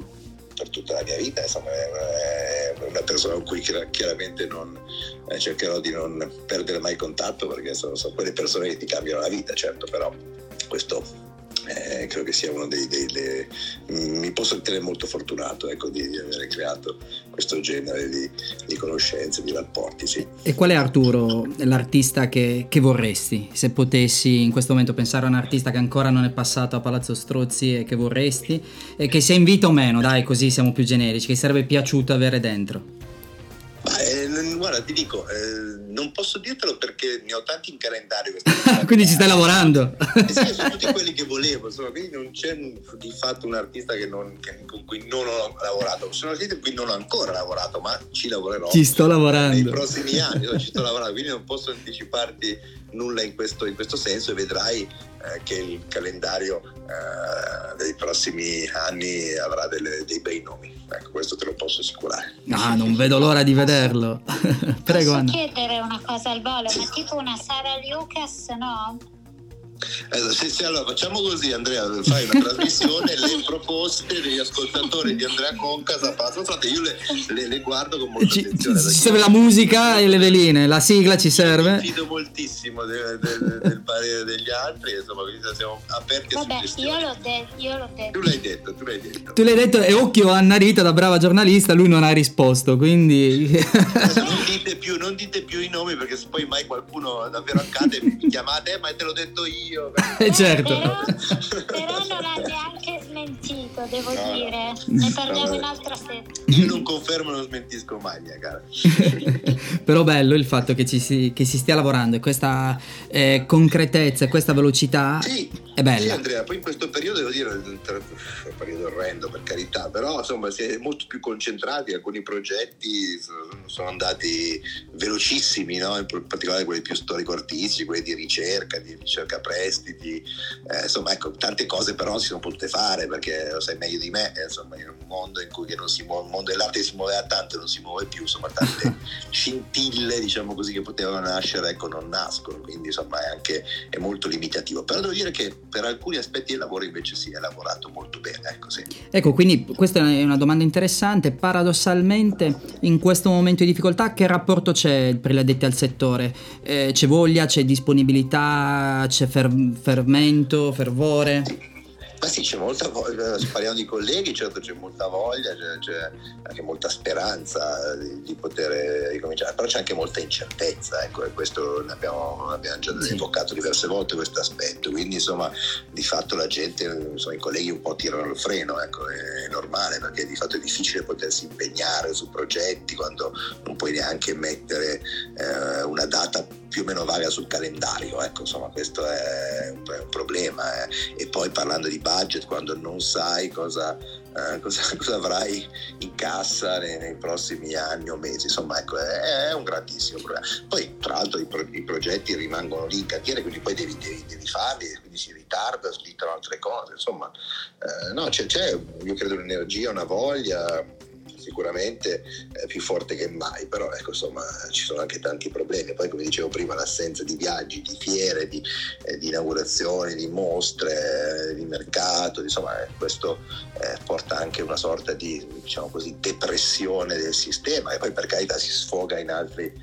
per tutta la mia vita, insomma è una persona con cui chiaramente non, eh, cercherò di non perdere mai contatto perché sono, sono quelle persone che ti cambiano la vita, certo, però questo eh, credo che sia uno dei, dei, dei, mi posso ritenere molto fortunato ecco, di, di, avere creato questo genere di, di, conoscenze, di rapporti. Sì. E qual è Arturo l'artista che, che, vorresti? Se potessi in questo momento pensare a un artista che ancora non è passato a Palazzo Strozzi e che vorresti, e che sia in vita o meno, dai, così siamo più generici, che sarebbe piaciuto avere dentro. Eh, guarda, ti dico, eh, non posso dirtelo perché ne ho tanti in calendario. quindi ci stai lavorando? Eh, sì, sono tutti quelli che volevo, insomma, quindi non c'è di fatto un artista non, che, con cui non ho lavorato. Sono artisti con cui non ho ancora lavorato, ma ci lavorerò. Ci sto lavorando. Nei prossimi anni, no, ci sto lavorando, quindi non posso anticiparti nulla in questo, in questo senso e vedrai eh, che il calendario eh, dei prossimi anni avrà delle, dei bei nomi. Ecco, questo te lo posso assicurare. Ah, non vedo l'ora di vederlo. Prego, Posso Anna. chiedere una cosa al volo, ma tipo una Sara Lucas, no? Eh, sì, sì, allora facciamo così Andrea, fai una trasmissione, le proposte degli ascoltatori di Andrea Concas a Palazzo Frate, io le, le, le, guardo con molta ci, attenzione. Ci serve la musica e le veline, la sigla ci serve. Mi fido moltissimo del, del, del parere degli altri, insomma, quindi siamo aperti Vabbè, a io l'ho, de- io l'ho detto. Tu l'hai detto, tu l'hai detto. Tu l'hai detto e occhio a Anna Rita, da brava giornalista, lui non ha risposto, quindi... non, dite più, non dite più i nomi perché se poi mai qualcuno davvero accade mi chiamate, ma te l'ho detto io io. Certo. Però, però non ha neanche smentito sentito, devo no, dire. No. Ne parliamo no, in altra sede. Io non confermo, non smentisco mai, mia cara. Però bello il fatto che, ci si, che si stia lavorando e questa eh, concretezza e questa velocità sì, è bella. Sì, Andrea, poi in questo periodo devo dire, è un periodo orrendo per carità, però insomma si è molto più concentrati, alcuni progetti sono andati velocissimi, no? in particolare quelli più storico-artistici, quelli di ricerca, di ricerca prestiti, eh, insomma ecco, tante cose però si sono potute fare perché sai meglio di me, eh, insomma in un mondo in cui non si muove, il mondo dell'arte si muoveva tanto e non si muove più, insomma tante scintille diciamo così che potevano nascere ecco non nascono, quindi insomma è anche è molto limitativo, però devo dire che per alcuni aspetti del lavoro invece si è lavorato molto bene, ecco sì. Ecco, quindi questa è una domanda interessante, paradossalmente in questo momento di difficoltà che rapporto c'è per gli addetti al settore? Eh, c'è voglia, c'è disponibilità, c'è fer- fermento, fervore? Ma sì, c'è molta voglia, parliamo di colleghi, certo c'è molta voglia, c'è, c'è anche molta speranza di, di, poter ricominciare, però c'è anche molta incertezza, ecco, e questo l'abbiamo, abbiamo già sì. evocato diverse volte questo aspetto, quindi insomma di fatto la gente, insomma, i colleghi un po' tirano il freno, ecco, è, è normale perché di fatto è difficile potersi impegnare su progetti quando non puoi neanche mettere eh, una data più o meno vaga sul calendario, ecco, insomma questo è un, è un problema. Eh. E poi parlando di budget, quando non sai cosa, eh, cosa, cosa avrai in cassa nei, nei, prossimi anni o mesi, insomma ecco, è, è un grandissimo problema. Poi tra l'altro i, pro, i, progetti rimangono lì in cantiere, quindi poi devi, devi, devi farli, quindi si ritarda, slittano altre cose, insomma eh, no, c'è, c'è, io credo un'energia, una voglia sicuramente eh, più forte che mai, però ecco insomma ci sono anche tanti problemi. Poi come dicevo prima l'assenza di viaggi, di fiere, di, eh, di inaugurazioni, di mostre, eh, di mercato, insomma eh, questo eh, porta anche una sorta di diciamo così, depressione del sistema e poi per carità si sfoga in altri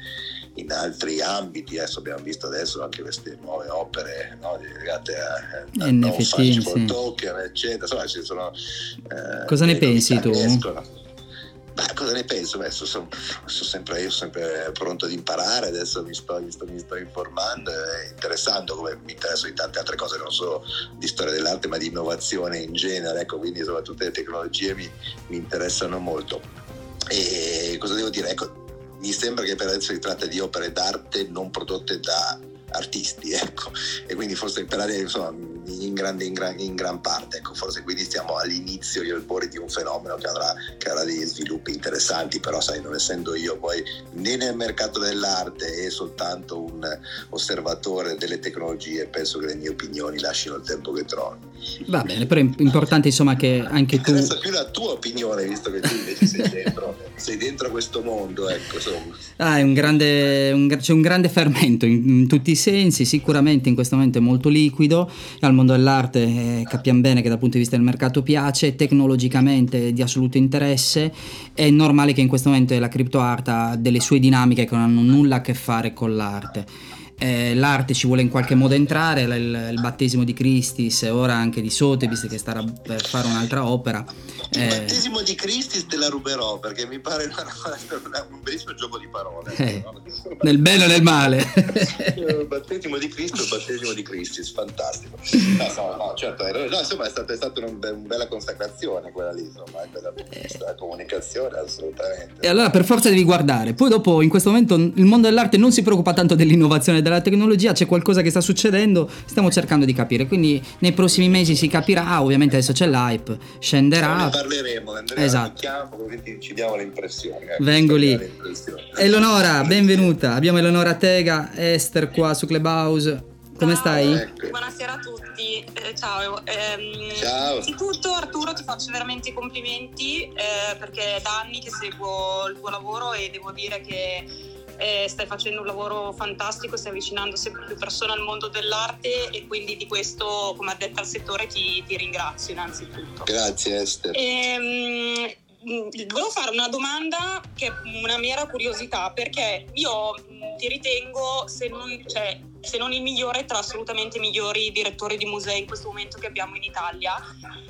in altri ambiti, adesso abbiamo visto adesso anche queste nuove opere no, legate a, a NFT, sì. token, eccetera, insomma ci sono... Eh, Cosa ne pensi tu? Escono. Beh, cosa ne penso? Beh, sono, sono, sempre, io sono sempre pronto ad imparare, adesso mi sto, mi sto, mi sto informando e interessando come mi interesso di tante altre cose, non solo di storia dell'arte ma di innovazione in genere, ecco, quindi insomma tutte le tecnologie mi, mi interessano molto. E cosa devo dire? Ecco, mi sembra che per adesso si tratta di opere d'arte non prodotte da artisti, ecco, e quindi forse adesso insomma in, grande, in, gran, in gran parte. Ecco, forse quindi stiamo all'inizio, gli albori di un fenomeno che avrà, che avrà degli sviluppi interessanti, però sai, non essendo io poi né nel mercato dell'arte e soltanto un osservatore delle tecnologie, penso che le mie opinioni lasciano il tempo che trovano. Va bene, però è importante insomma che anche tu... Interessa più la tua opinione, visto che tu invece sei dentro, sei dentro questo mondo, ecco, insomma. Ah, un grande, un, c'è un grande fermento in, in, tutti i sensi, sicuramente in questo momento è molto liquido, al mondo dell'arte eh, capiamo bene che dal punto di vista del mercato piace, tecnologicamente è di assoluto interesse, è normale che in questo momento la criptoarte ha delle sue dinamiche che non hanno nulla a che fare con l'arte eh, l'arte ci vuole in qualche modo entrare, il, il, battesimo di Christis e ora anche di Sotheby's che starà per fare un'altra opera. Il eh, battesimo di Christis te la ruberò perché mi pare una, una, un bellissimo gioco di parole. Eh, no? Nel bello e nel male. il battesimo di Cristo, il battesimo di Christis, fantastico. No, no, no certo, no, insomma è stata, è stata una, bella consacrazione quella lì, insomma, vista della comunicazione, assolutamente. E allora per forza devi guardare. Poi dopo in questo momento il mondo dell'arte non si preoccupa tanto dell'innovazione della tecnologia, c'è qualcosa che sta succedendo, stiamo cercando di capire, quindi nei prossimi mesi si capirà, ovviamente adesso c'è l'hype, scenderà. Ne parleremo, andremo esatto. Chiamo, ci diamo le impressioni. Eh, Vengo lì. Eleonora, benvenuta, abbiamo Eleonora Tega, Esther qua su Clubhouse. Come ciao, stai? Ecco. Buonasera a tutti, eh, ciao. Eh, ciao. Innanzitutto Arturo ti faccio veramente i complimenti eh, perché è da anni che seguo il tuo lavoro e devo dire che eh, stai facendo un lavoro fantastico, stai avvicinando sempre più persone al mondo dell'arte e quindi di questo, come addetta al settore, ti, ti ringrazio innanzitutto. Grazie Esther. Ehm, volevo fare una domanda che è una mera curiosità perché io ti ritengo se non, cioè, se non il migliore, tra assolutamente i migliori direttori di musei in questo momento che abbiamo in Italia.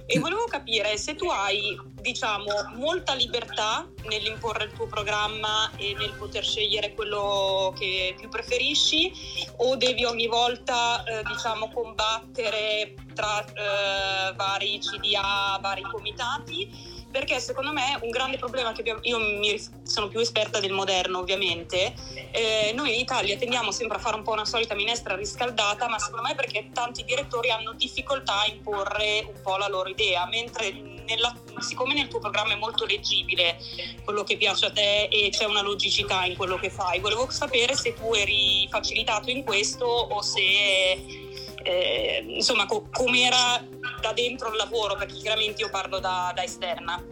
E volevo capire se tu hai, diciamo, molta libertà nell'imporre il tuo programma e nel poter scegliere quello che più preferisci o devi ogni volta, eh, diciamo, combattere tra eh, vari CDA, vari comitati perché secondo me un grande problema che abbiamo, io mi, sono più esperta del moderno ovviamente, eh, noi in Italia tendiamo sempre a fare un po' una solita minestra riscaldata, ma secondo me perché tanti direttori hanno difficoltà a imporre un po' la loro idea, mentre nella, siccome nel tuo programma è molto leggibile quello che piace a te e c'è una logicità in quello che fai, volevo sapere se tu eri facilitato in questo o se eh, insomma co- com'era da dentro il lavoro, perché chiaramente io parlo da, da esterna.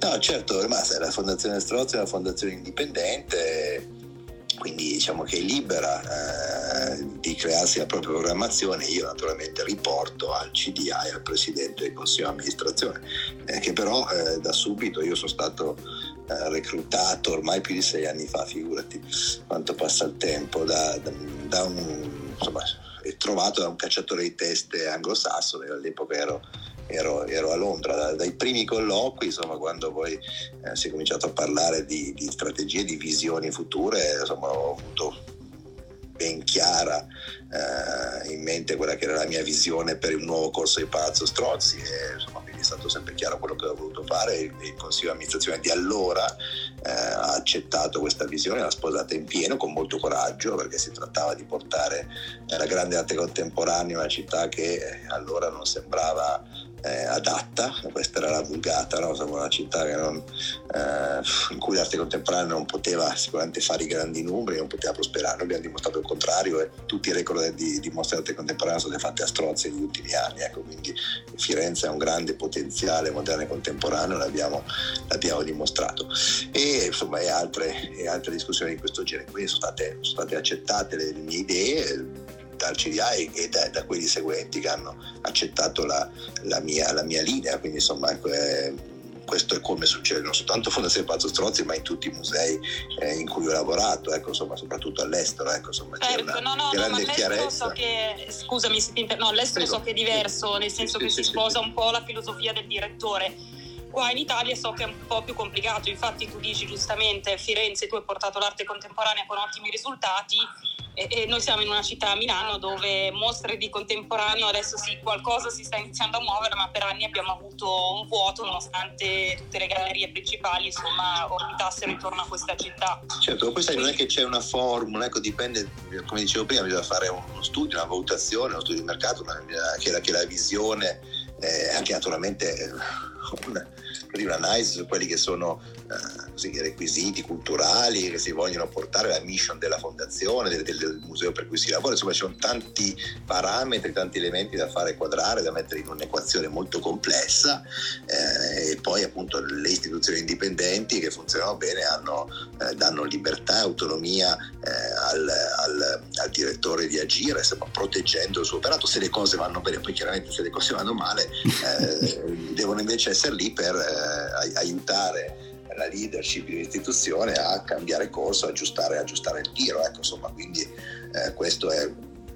No, certo, ma la Fondazione Strozzi è una fondazione indipendente, quindi diciamo che è libera eh, di crearsi la propria programmazione. Io naturalmente riporto al CDA e al Presidente del Consiglio di amministrazione, eh, che però eh, da subito io sono stato eh, reclutato ormai più di sei anni fa, figurati quanto passa il tempo, da, da, da un... Insomma, trovato da un cacciatore di teste anglosassone, all'epoca ero, ero, ero a Londra, da, dai primi colloqui, insomma, quando poi eh, si è cominciato a parlare di, di strategie, di visioni future, insomma, ho avuto ben chiara eh, in mente quella che era la mia visione per il nuovo corso di Palazzo Strozzi e insomma, quindi è stato sempre chiaro quello che ho voluto fare il, il consiglio di amministrazione di allora eh, ha accettato questa visione, l'ha sposata in pieno con molto coraggio perché si trattava di portare la grande arte contemporanea in una città che eh, allora non sembrava eh, adatta, questa era la vulgata, no? Una città non, eh, in cui l'arte contemporanea non poteva sicuramente fare i grandi numeri, non poteva prosperare, abbiamo dimostrato il contrario e tutti i record di, di mostre d'arte contemporanea sono state fatte a strozzi negli ultimi anni, ecco, quindi Firenze ha un grande potenziale moderno e contemporaneo, l'abbiamo, l'abbiamo dimostrato. E insomma e altre, e altre discussioni di questo genere, quindi sono state, sono state accettate le, le mie idee dal CDA e, da, da, quelli seguenti che hanno accettato la, la, mia, la mia, linea. Quindi insomma eh, questo è come succede non soltanto a Fondazione Palazzo Strozzi ma in tutti i musei eh, in cui ho lavorato, ecco, insomma, soprattutto all'estero. Ecco, insomma, certo, una no, no, grande no, chiarezza. So che, scusami se ti inter... no, all'estero Prego. so che è diverso, nel senso sì, che sì, si sì, sposa un po' la filosofia del direttore qua in Italia so che è un po' più complicato, infatti tu dici giustamente Firenze, tu hai portato l'arte contemporanea con ottimi risultati, e, noi siamo in una città, Milano, dove mostre di contemporaneo adesso sì, qualcosa si sta iniziando a muovere, ma per anni abbiamo avuto un vuoto nonostante tutte le gallerie principali insomma orbitassero intorno a questa città. Certo, poi sai, non è che c'è una formula, ecco, dipende, come dicevo prima, bisogna fare uno studio, una valutazione, uno studio di mercato, una, che, la, che la visione, eh, anche naturalmente una, un'analisi su quelli che sono eh, così, i requisiti culturali che si vogliono portare, la mission della fondazione, del, del, museo per cui si lavora, insomma ci sono tanti parametri, tanti elementi da fare quadrare, da mettere in un'equazione molto complessa eh, e poi appunto le istituzioni indipendenti che funzionano bene hanno, eh, danno libertà e autonomia eh, al, al, al, direttore di agire, insomma, proteggendo il suo operato, se le cose vanno bene, poi chiaramente se le cose vanno male eh, devono invece essere lì per eh, aiutare la leadership di un'istituzione a cambiare corso, aggiustare, aggiustare il tiro. Ecco, insomma, quindi eh, questo è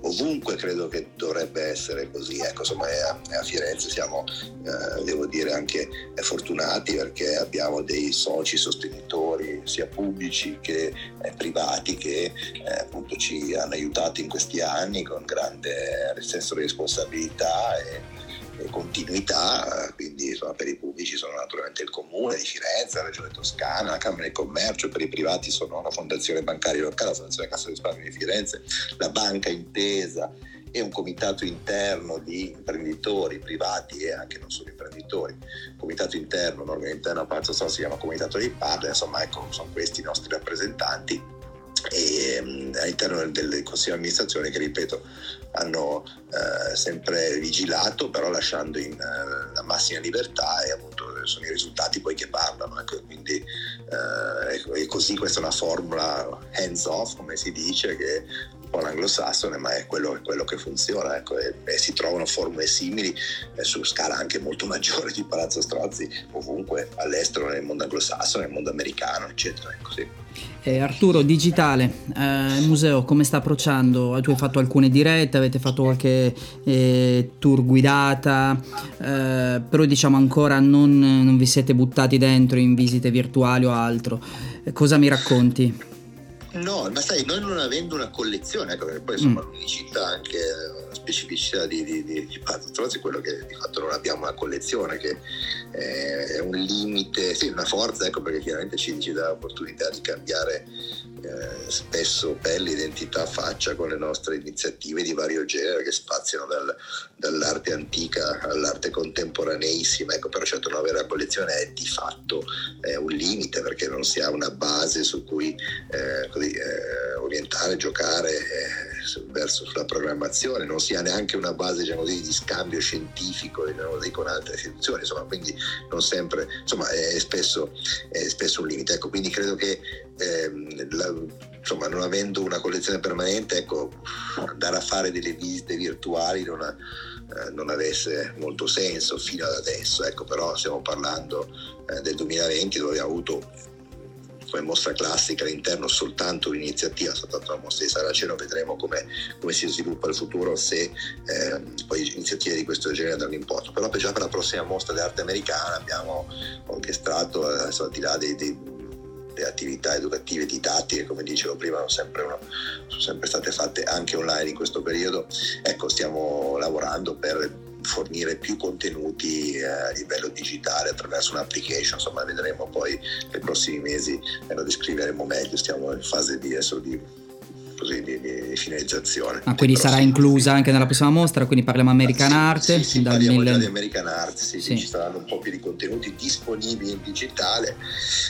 ovunque credo che dovrebbe essere così. Ecco, insomma, a, a Firenze siamo, eh, devo dire, anche fortunati perché abbiamo dei soci sostenitori sia pubblici che eh, privati che eh, appunto ci hanno aiutato in questi anni con grande senso di responsabilità e, continuità, quindi insomma, per i pubblici sono naturalmente il Comune di Firenze, la Regione Toscana, la Camera di Commercio, per i privati sono la Fondazione Bancaria Locale, la Fondazione Cassa di Risparmio di Firenze, la Banca Intesa e un comitato interno di imprenditori privati e anche non solo imprenditori. Comitato interno, un organo interno a Palazzo Sala si chiama Comitato dei Partner, insomma ecco, sono questi i nostri rappresentanti e, um, all'interno del, del, consiglio di amministrazione che ripeto hanno uh, sempre vigilato però lasciando in uh, la massima libertà e appunto sono i risultati poi che parlano ecco, quindi uh, e così questa è una formula hands off come si dice che po' l'anglosassone, ma è quello, quello che funziona. Ecco, e, e, si trovano formule simili eh, su scala anche molto maggiore di Palazzo Strozzi, ovunque all'estero, nel mondo anglosassone, nel mondo americano, eccetera. Ecco, sì. eh, Arturo, digitale, eh, museo come sta approcciando? Tu hai fatto alcune dirette, avete fatto qualche eh, tour guidata, eh, però diciamo ancora non, non vi siete buttati dentro in visite virtuali o altro. Cosa mi racconti? No, ma sai, noi non avendo una collezione, ecco, perché poi insomma mm. l'unicità anche la specificità di, di, di, di Patros è quello che di fatto non abbiamo una collezione, che è un limite, sì, una forza, ecco, perché chiaramente ci, ci dà l'opportunità di cambiare eh, spesso pelle, identità, faccia con le nostre iniziative di vario genere che spaziano dal, dall'arte antica all'arte contemporaneissima. Ecco, però certo una vera collezione è di fatto eh, un limite perché non si ha una base su cui eh, così, eh, orientare, giocare eh, verso la programmazione, non si ha neanche una base diciamo, di, di scambio scientifico diciamo, con altre istituzioni, insomma, quindi non sempre, insomma, è spesso, è spesso un limite. Ecco, quindi credo che ehm, la, insomma, non avendo una collezione permanente, ecco, andare a fare delle visite virtuali non, ha, eh, non avesse molto senso fino ad adesso, ecco, però stiamo parlando eh, del 2020 dove abbiamo avuto come mostra classica all'interno soltanto un'iniziativa, soltanto la mostra di Saraceno, vedremo come, come si sviluppa il futuro se eh, poi iniziative di questo genere danno in porto. Però già per la prossima mostra d'arte americana abbiamo orchestrato, adesso al di là dei, dei le attività educative didattiche, come dicevo prima, sono sempre, uno, sono sempre, state fatte anche online in questo periodo. Ecco, stiamo lavorando per fornire più contenuti eh, a livello digitale attraverso un'application, insomma vedremo poi nei prossimi mesi e lo descriveremo meglio, stiamo in fase di, di così, di, di, finalizzazione. Ah, quindi sarà inclusa anche nella prossima mostra, quindi parliamo American sì, Art? Sì, sì parliamo mille... già di American Art, sì, sì. ci saranno un po' più di contenuti disponibili in digitale,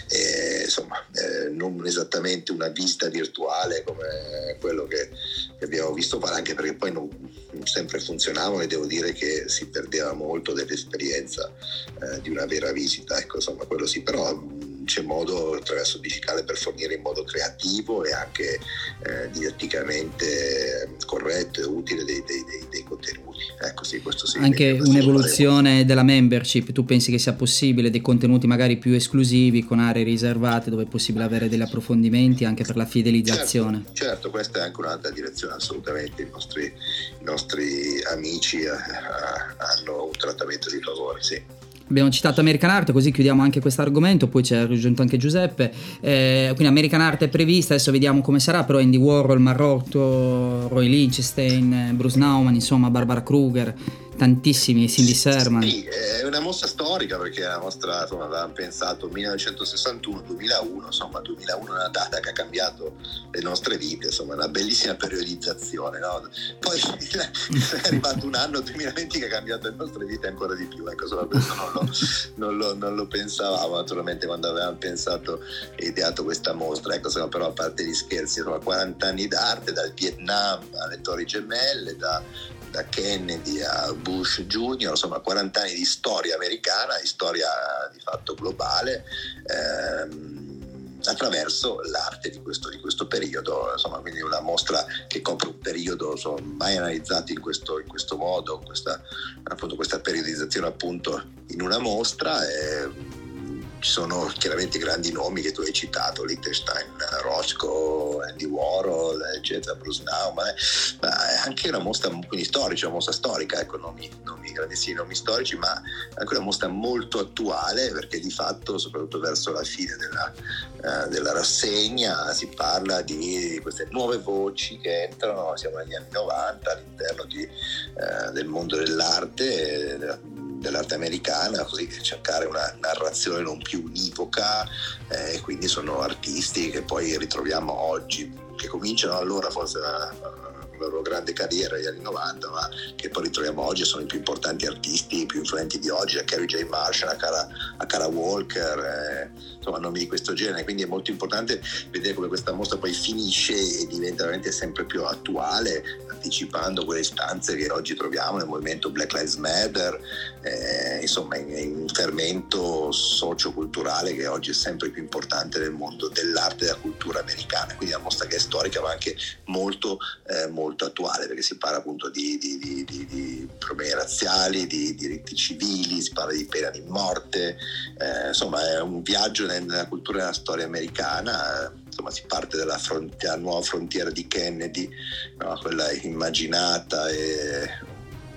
e, insomma eh, non esattamente una vista virtuale come quello che, che abbiamo visto fare, anche perché poi non, non, sempre funzionavano e devo dire che si perdeva molto dell'esperienza eh, di una vera visita, ecco insomma quello sì, però c'è modo attraverso il digitale per fornire in modo creativo e anche eh, didatticamente corretto e utile dei, dei, dei, dei contenuti. Ecco, sì, questo sì, anche un'evoluzione della membership, tu pensi che sia possibile dei contenuti magari più esclusivi con aree riservate dove è possibile avere degli approfondimenti anche per la fidelizzazione? Certo, certo questa è anche un'altra direzione, assolutamente i nostri, i nostri amici eh, hanno un trattamento di favore, sì. Abbiamo citato American Art, così chiudiamo anche questo argomento, poi ci ha raggiunto anche Giuseppe. Eh, quindi American Art è prevista, adesso vediamo come sarà, però Andy Warhol, Marrotto, Roy Lichtenstein, Bruce Nauman, insomma Barbara Kruger, tantissimi, Cindy Serman. Sì, è una mostra storica perché la mostra, insomma, avevamo pensato 1961-2001, insomma 2001 è una data che ha cambiato le nostre vite, insomma una bellissima periodizzazione. No? Poi è arrivato un anno 2020 che ha cambiato le nostre vite ancora di più, ecco, solo questo non lo, non lo, non lo pensavamo naturalmente quando avevamo pensato e ideato questa mostra, ecco, insomma, però a parte gli scherzi, insomma, 40 anni d'arte dal Vietnam alle Torri Gemelle, da da Kennedy a Bush Jr., insomma 40 anni di storia americana, di storia di fatto globale. Ehm, attraverso l'arte di questo, di questo, periodo, insomma, quindi una mostra che copre un periodo insomma, mai analizzato in questo, in questo modo, questa, appunto, questa periodizzazione appunto in una mostra. E, ci sono chiaramente grandi nomi che tu hai citato, Liechtenstein, Roscoe, Andy Warhol, eccetera, Bruce Nauman, ma è anche una mostra quindi storica, una mostra storica, ecco, nomi, nomi grandissimi nomi storici, ma anche una mostra molto attuale perché di fatto, soprattutto verso la fine della, uh, della rassegna, si parla di queste nuove voci che entrano, siamo negli anni 90 all'interno di, uh, del mondo dell'arte, dell'arte americana, così cercare una narrazione non più univoca e eh, quindi sono artisti che poi ritroviamo oggi, che cominciano allora forse la, la loro grande carriera negli anni 90, ma che poi ritroviamo oggi, sono i più importanti artisti, i più influenti di oggi, a Carrie J. Marshall, a Cara, a Cara Walker, eh, insomma nomi di questo genere, quindi è molto importante vedere come questa mostra poi finisce e diventa veramente sempre più attuale partecipando a quelle istanze che oggi troviamo nel movimento Black Lives Matter, eh, insomma in, in, fermento socioculturale che oggi è sempre più importante nel mondo dell'arte e della cultura americana, quindi la mostra che è storica ma anche molto, eh, molto attuale perché si parla appunto di, di, di, di, di problemi razziali, di diritti civili, si parla di pena di morte, eh, insomma è un viaggio nella cultura e nella storia americana insomma, si parte dalla, frontiera, nuova frontiera di Kennedy, no? quella immaginata e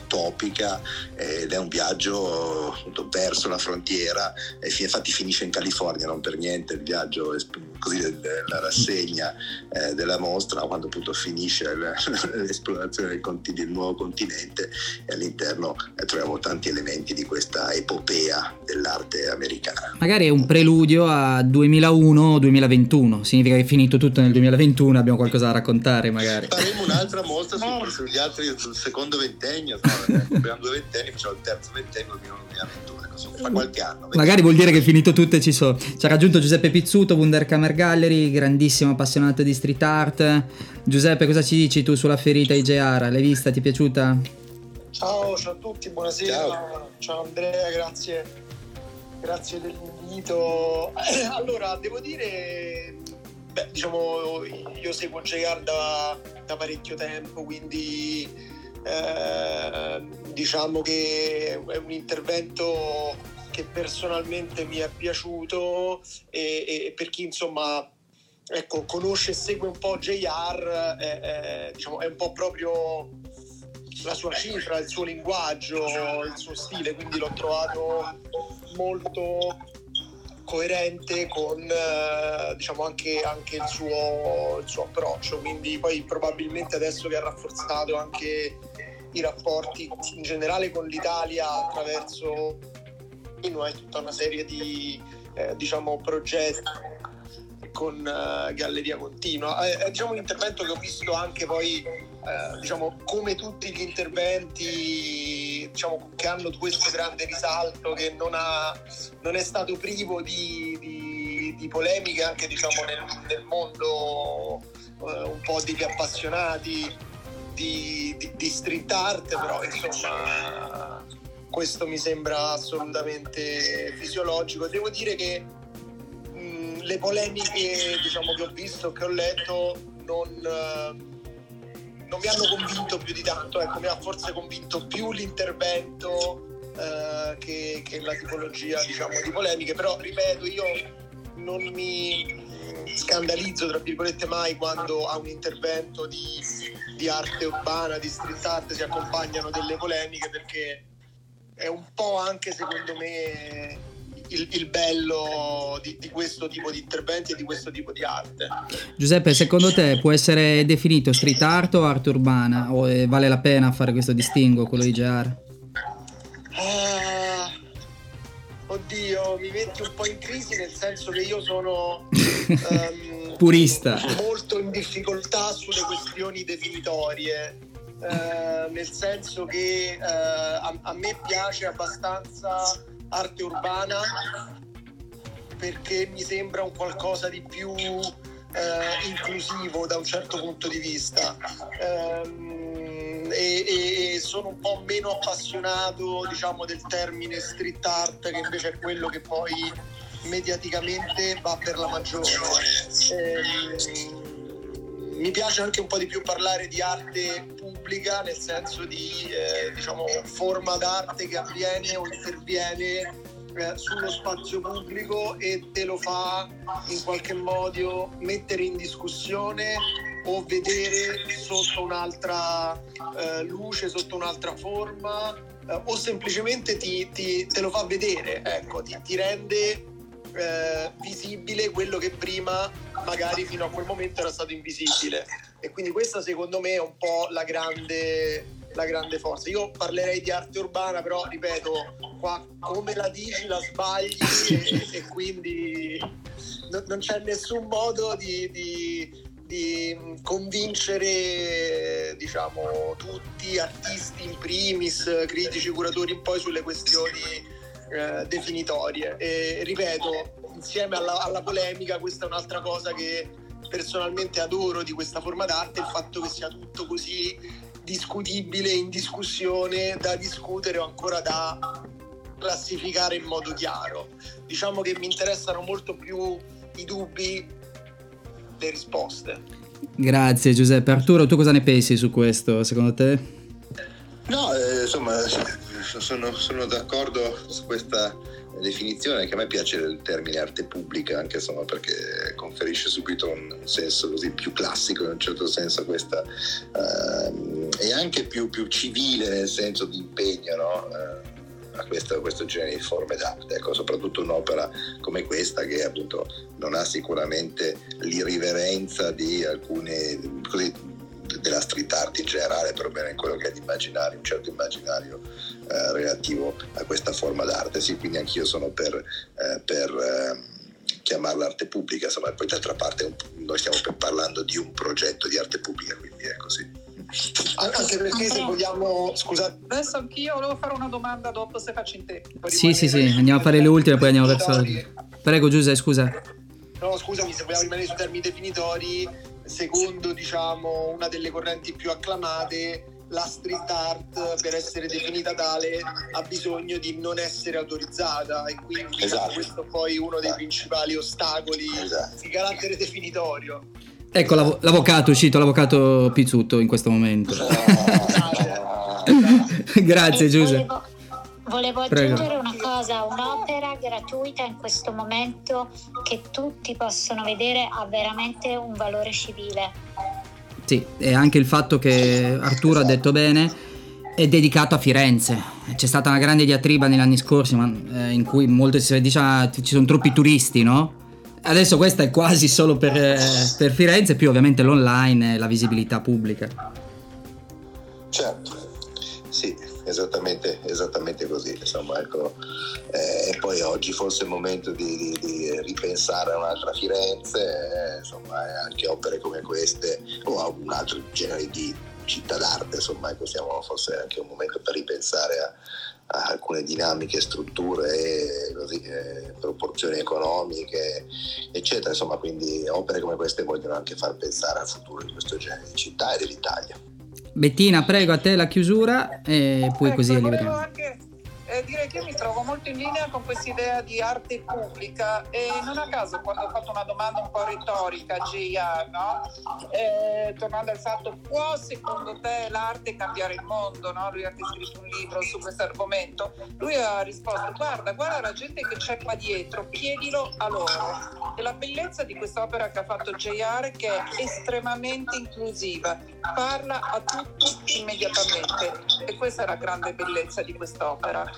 utopica ed è un viaggio appunto, verso la frontiera e infatti finisce in California, non per niente il viaggio così la rassegna eh, della mostra quando appunto finisce l'esplorazione del, conti- del nuovo continente e all'interno eh, troviamo tanti elementi di questa epopea dell'arte americana. Magari è un preludio a 2001-2021, significa che è finito tutto nel 2021, abbiamo qualcosa da raccontare magari. Faremo un'altra mostra su, sugli altri, sul secondo ventennio? abbiamo due ventenni, facciamo il terzo ventennio, 2021 fra qualche anno. Magari vuol dire che è finito tutto e ci sono. Ci ha raggiunto Giuseppe Pizzuto, Wunderkammer Gallery, grandissimo appassionato di street art. Giuseppe, cosa ci dici tu sulla ferita IGR? L'hai vista? Ti è piaciuta? Ciao, ciao a tutti, buonasera. Ciao, ciao Andrea, grazie, grazie dell'invito. Allora, devo dire, beh, diciamo, io seguo JR da, da parecchio tempo, quindi eh, diciamo che è un intervento che personalmente mi è piaciuto e, e per chi insomma ecco, conosce e segue un po' JR eh, eh, diciamo, è un po' proprio la sua cifra, il suo linguaggio, il suo stile, quindi l'ho trovato molto coerente con eh, diciamo anche, anche il, suo, il, suo, approccio quindi poi probabilmente adesso che ha rafforzato anche i rapporti in generale con l'Italia attraverso tutta una serie di eh, diciamo, progetti con uh, Galleria Continua. È, è diciamo, un intervento che ho visto anche poi, eh, diciamo, come tutti gli interventi diciamo, che hanno questo grande risalto, che non, ha, non è stato privo di, di, di polemiche anche diciamo, nel, nel mondo eh, un po' degli appassionati di, di, di street art, però insomma questo mi sembra assolutamente fisiologico. Devo dire che mh, le polemiche diciamo, che ho visto, che ho letto, non, non, mi hanno convinto più di tanto, ecco, mi ha forse convinto più l'intervento eh, che, che, la tipologia diciamo, di polemiche, però ripeto, io non mi scandalizzo tra virgolette mai quando a un intervento di di arte urbana, di street art si accompagnano delle polemiche perché è un po' anche secondo me il, il bello di, di, questo tipo di interventi e di questo tipo di arte. Giuseppe, secondo te può essere definito street art o arte urbana? O vale la pena fare questo distinguo, quello di GR? Ah, oddio, mi metti un po' in crisi nel senso che io sono... Um, purista. Molto in difficoltà sulle questioni definitorie, eh, nel senso che eh, a, a, me piace abbastanza arte urbana perché mi sembra un qualcosa di più eh, inclusivo da un certo punto di vista. Ehm, e, e, sono un po' meno appassionato diciamo del termine street art che invece è quello che poi mediaticamente va per la maggiore. Eh, mi piace anche un po' di più parlare di arte pubblica, nel senso di eh, diciamo, forma d'arte che avviene o interviene eh, sullo spazio pubblico e te lo fa in qualche modo mettere in discussione o vedere sotto un'altra eh, luce, sotto un'altra forma eh, o semplicemente ti, ti, te lo fa vedere, ecco, ti, ti rende eh, visibile quello che prima magari fino a quel momento era stato invisibile e quindi questa secondo me è un po' la grande, la grande forza io parlerei di arte urbana però ripeto qua come la dici la sbagli e, e quindi no, non c'è nessun modo di, di di convincere diciamo tutti artisti in primis critici curatori poi sulle questioni eh, definitorie. E ripeto, insieme alla, alla polemica, questa è un'altra cosa che personalmente adoro di questa forma d'arte, il fatto che sia tutto così discutibile, in discussione, da discutere o ancora da classificare in modo chiaro. Diciamo che mi interessano molto più i dubbi, le risposte. Grazie Giuseppe. Arturo, tu cosa ne pensi su questo, secondo te? No, eh, insomma, sono, sono d'accordo su questa definizione che a me piace il termine arte pubblica anche insomma perché conferisce subito un, un senso così più classico in un certo senso questa uh, e anche più, più, civile nel senso di impegno no? uh, a questo, a questo, genere di forme d'arte ecco, soprattutto un'opera come questa che appunto non ha sicuramente l'irriverenza di alcune così, della street art in generale, perlomeno in quello che è l'immaginario, un certo immaginario eh, relativo a questa forma d'arte. Sì, quindi anch'io sono per, eh, per eh, chiamarla arte pubblica, insomma, poi d'altra parte noi stiamo parlando di un progetto di arte pubblica, quindi è così. Anche perché se vogliamo, scusate. Adesso anch'io volevo fare una domanda dopo se faccio in tempo. Sì, sì, sì, andiamo a fare le ultime, poi andiamo verso. Prego, Giuseppe, scusa. No, scusami, se vogliamo rimanere sui termini definitori, secondo diciamo una delle correnti più acclamate la street art per essere definita tale ha bisogno di non essere autorizzata e quindi esatto. questo è poi uno dei principali ostacoli esatto. di carattere definitorio. Ecco l'av- l'avvocato è uscito, l'avvocato Pizzutto in questo momento. Grazie Giuseppe. Volevo, volevo aggiungere Prego. Cosa, un'opera gratuita in questo momento che tutti possono vedere ha veramente un valore civile. Sì, e anche il fatto che Arturo ha detto bene è dedicato a Firenze. C'è stata una grande diatriba negli anni scorsi ma, eh, in cui molto si dice ah, ci sono troppi turisti, no? Adesso questa è quasi solo per, eh, per Firenze, più ovviamente l'online e la visibilità pubblica. Certo, esattamente, esattamente così. Insomma, ecco. eh, e poi oggi forse è il momento di, di, di ripensare a un'altra Firenze, eh, insomma, anche opere come queste o a un altro genere di città d'arte, insomma, ecco, siamo forse anche un momento per ripensare a, a alcune dinamiche, strutture, così, eh, proporzioni economiche, eccetera. Insomma, quindi opere come queste vogliono anche far pensare al futuro di questo genere di città e dell'Italia. Bettina, prego a te la chiusura e poi ecco, così liberiamo. Anche eh, direi che io mi trovo molto in linea con questa idea di arte pubblica e non a caso quando ho fatto una domanda un po' retorica a JR, no? eh, tornando al fatto può secondo te l'arte cambiare il mondo? No? Lui ha anche scritto un libro su questo argomento. Lui ha risposto guarda, guarda la gente che c'è qua dietro, chiedilo a loro. E la bellezza di quest'opera che ha fatto JR che è estremamente inclusiva, parla a tutti immediatamente e questa è la grande bellezza di quest'opera.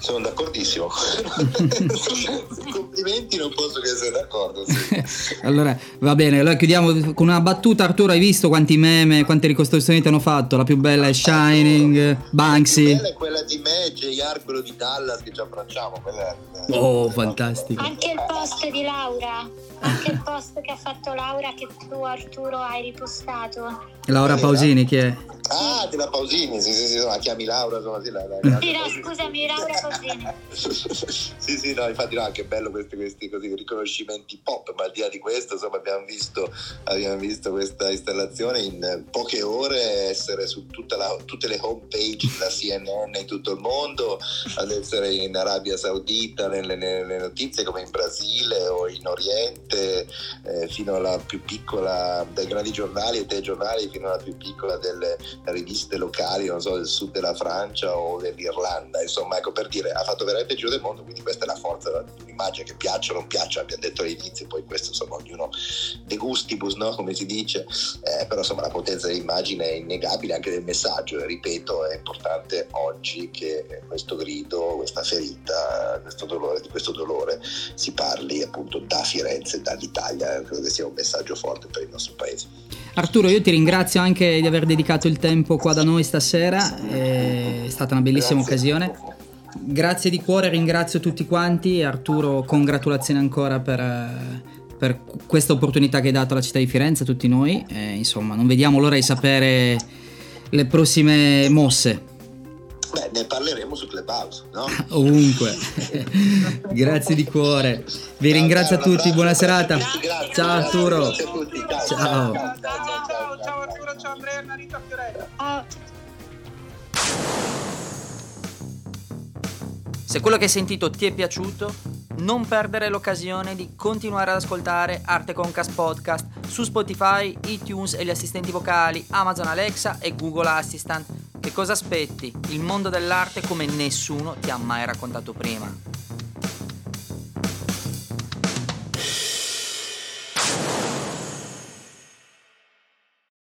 Sono d'accordissimo. Complimenti, non posso che essere d'accordo. Sì. allora, va bene, allora chiudiamo con una battuta. Arturo, hai visto quanti meme, quante ricostruzioni ti hanno fatto? La più bella è Shining, Banksy. La più bella è quella di me, JR, quello di Dallas che ci abbracciamo. È... Oh, fantastico. Anche il post di Laura. Anche il post che ha fatto Laura che tu Arturo hai ripostato. Laura Pausini chi è? Ah, della Pausini, sì, sì, sì, la chiami Laura, insomma, sì, la, la, la, sì, no, scusami, Laura Pausini. sì, sì, no, infatti no, anche bello questi, questi così, riconoscimenti pop, ma al di là di questo, insomma, abbiamo visto, abbiamo visto questa installazione in poche ore essere su la, tutte le home page della CNN in tutto il mondo, ad essere in Arabia Saudita, nelle, nelle notizie come in Brasile o in Oriente, eh, fino alla più piccola, dai grandi giornali e telegiornali fino alla più piccola delle riviste locali, non so, del sud della Francia o dell'Irlanda, insomma, ecco per dire, ha fatto veramente il giro del mondo, quindi questa è la forza di un'immagine che piaccia o non piaccia, abbiamo detto all'inizio, poi questo insomma ognuno de gustibus, no? come si dice, eh, però insomma la potenza dell'immagine è innegabile anche del messaggio, e ripeto, è importante oggi che questo grido, questa ferita, questo dolore, di questo dolore si parli appunto da Firenze, dall'Italia, credo che sia un messaggio forte per il nostro paese. Arturo, io ti ringrazio anche di aver dedicato il tempo qua da noi stasera, è stata una bellissima Grazie. occasione. Grazie di cuore, ringrazio tutti quanti. Arturo, congratulazioni ancora per, per questa opportunità che hai dato alla città di Firenze, a tutti noi. E, insomma, non vediamo l'ora di sapere le prossime mosse. Beh, ne parleremo su Clubhouse, no? Ovunque. grazie di cuore. Vi ringrazio a tutti, buona serata. Grazie, ciao Arturo. Grazie a tutti. Ciao. Ciao, ciao, ciao, ciao Arturo, ciao Andrea, Marita Fiorella. Se quello che hai sentito ti è piaciuto, non perdere l'occasione di continuare ad ascoltare Arte Concast Podcast su Spotify, iTunes e gli assistenti vocali, Amazon Alexa e Google Assistant. Che cosa aspetti? Il mondo dell'arte come nessuno ti ha mai raccontato prima.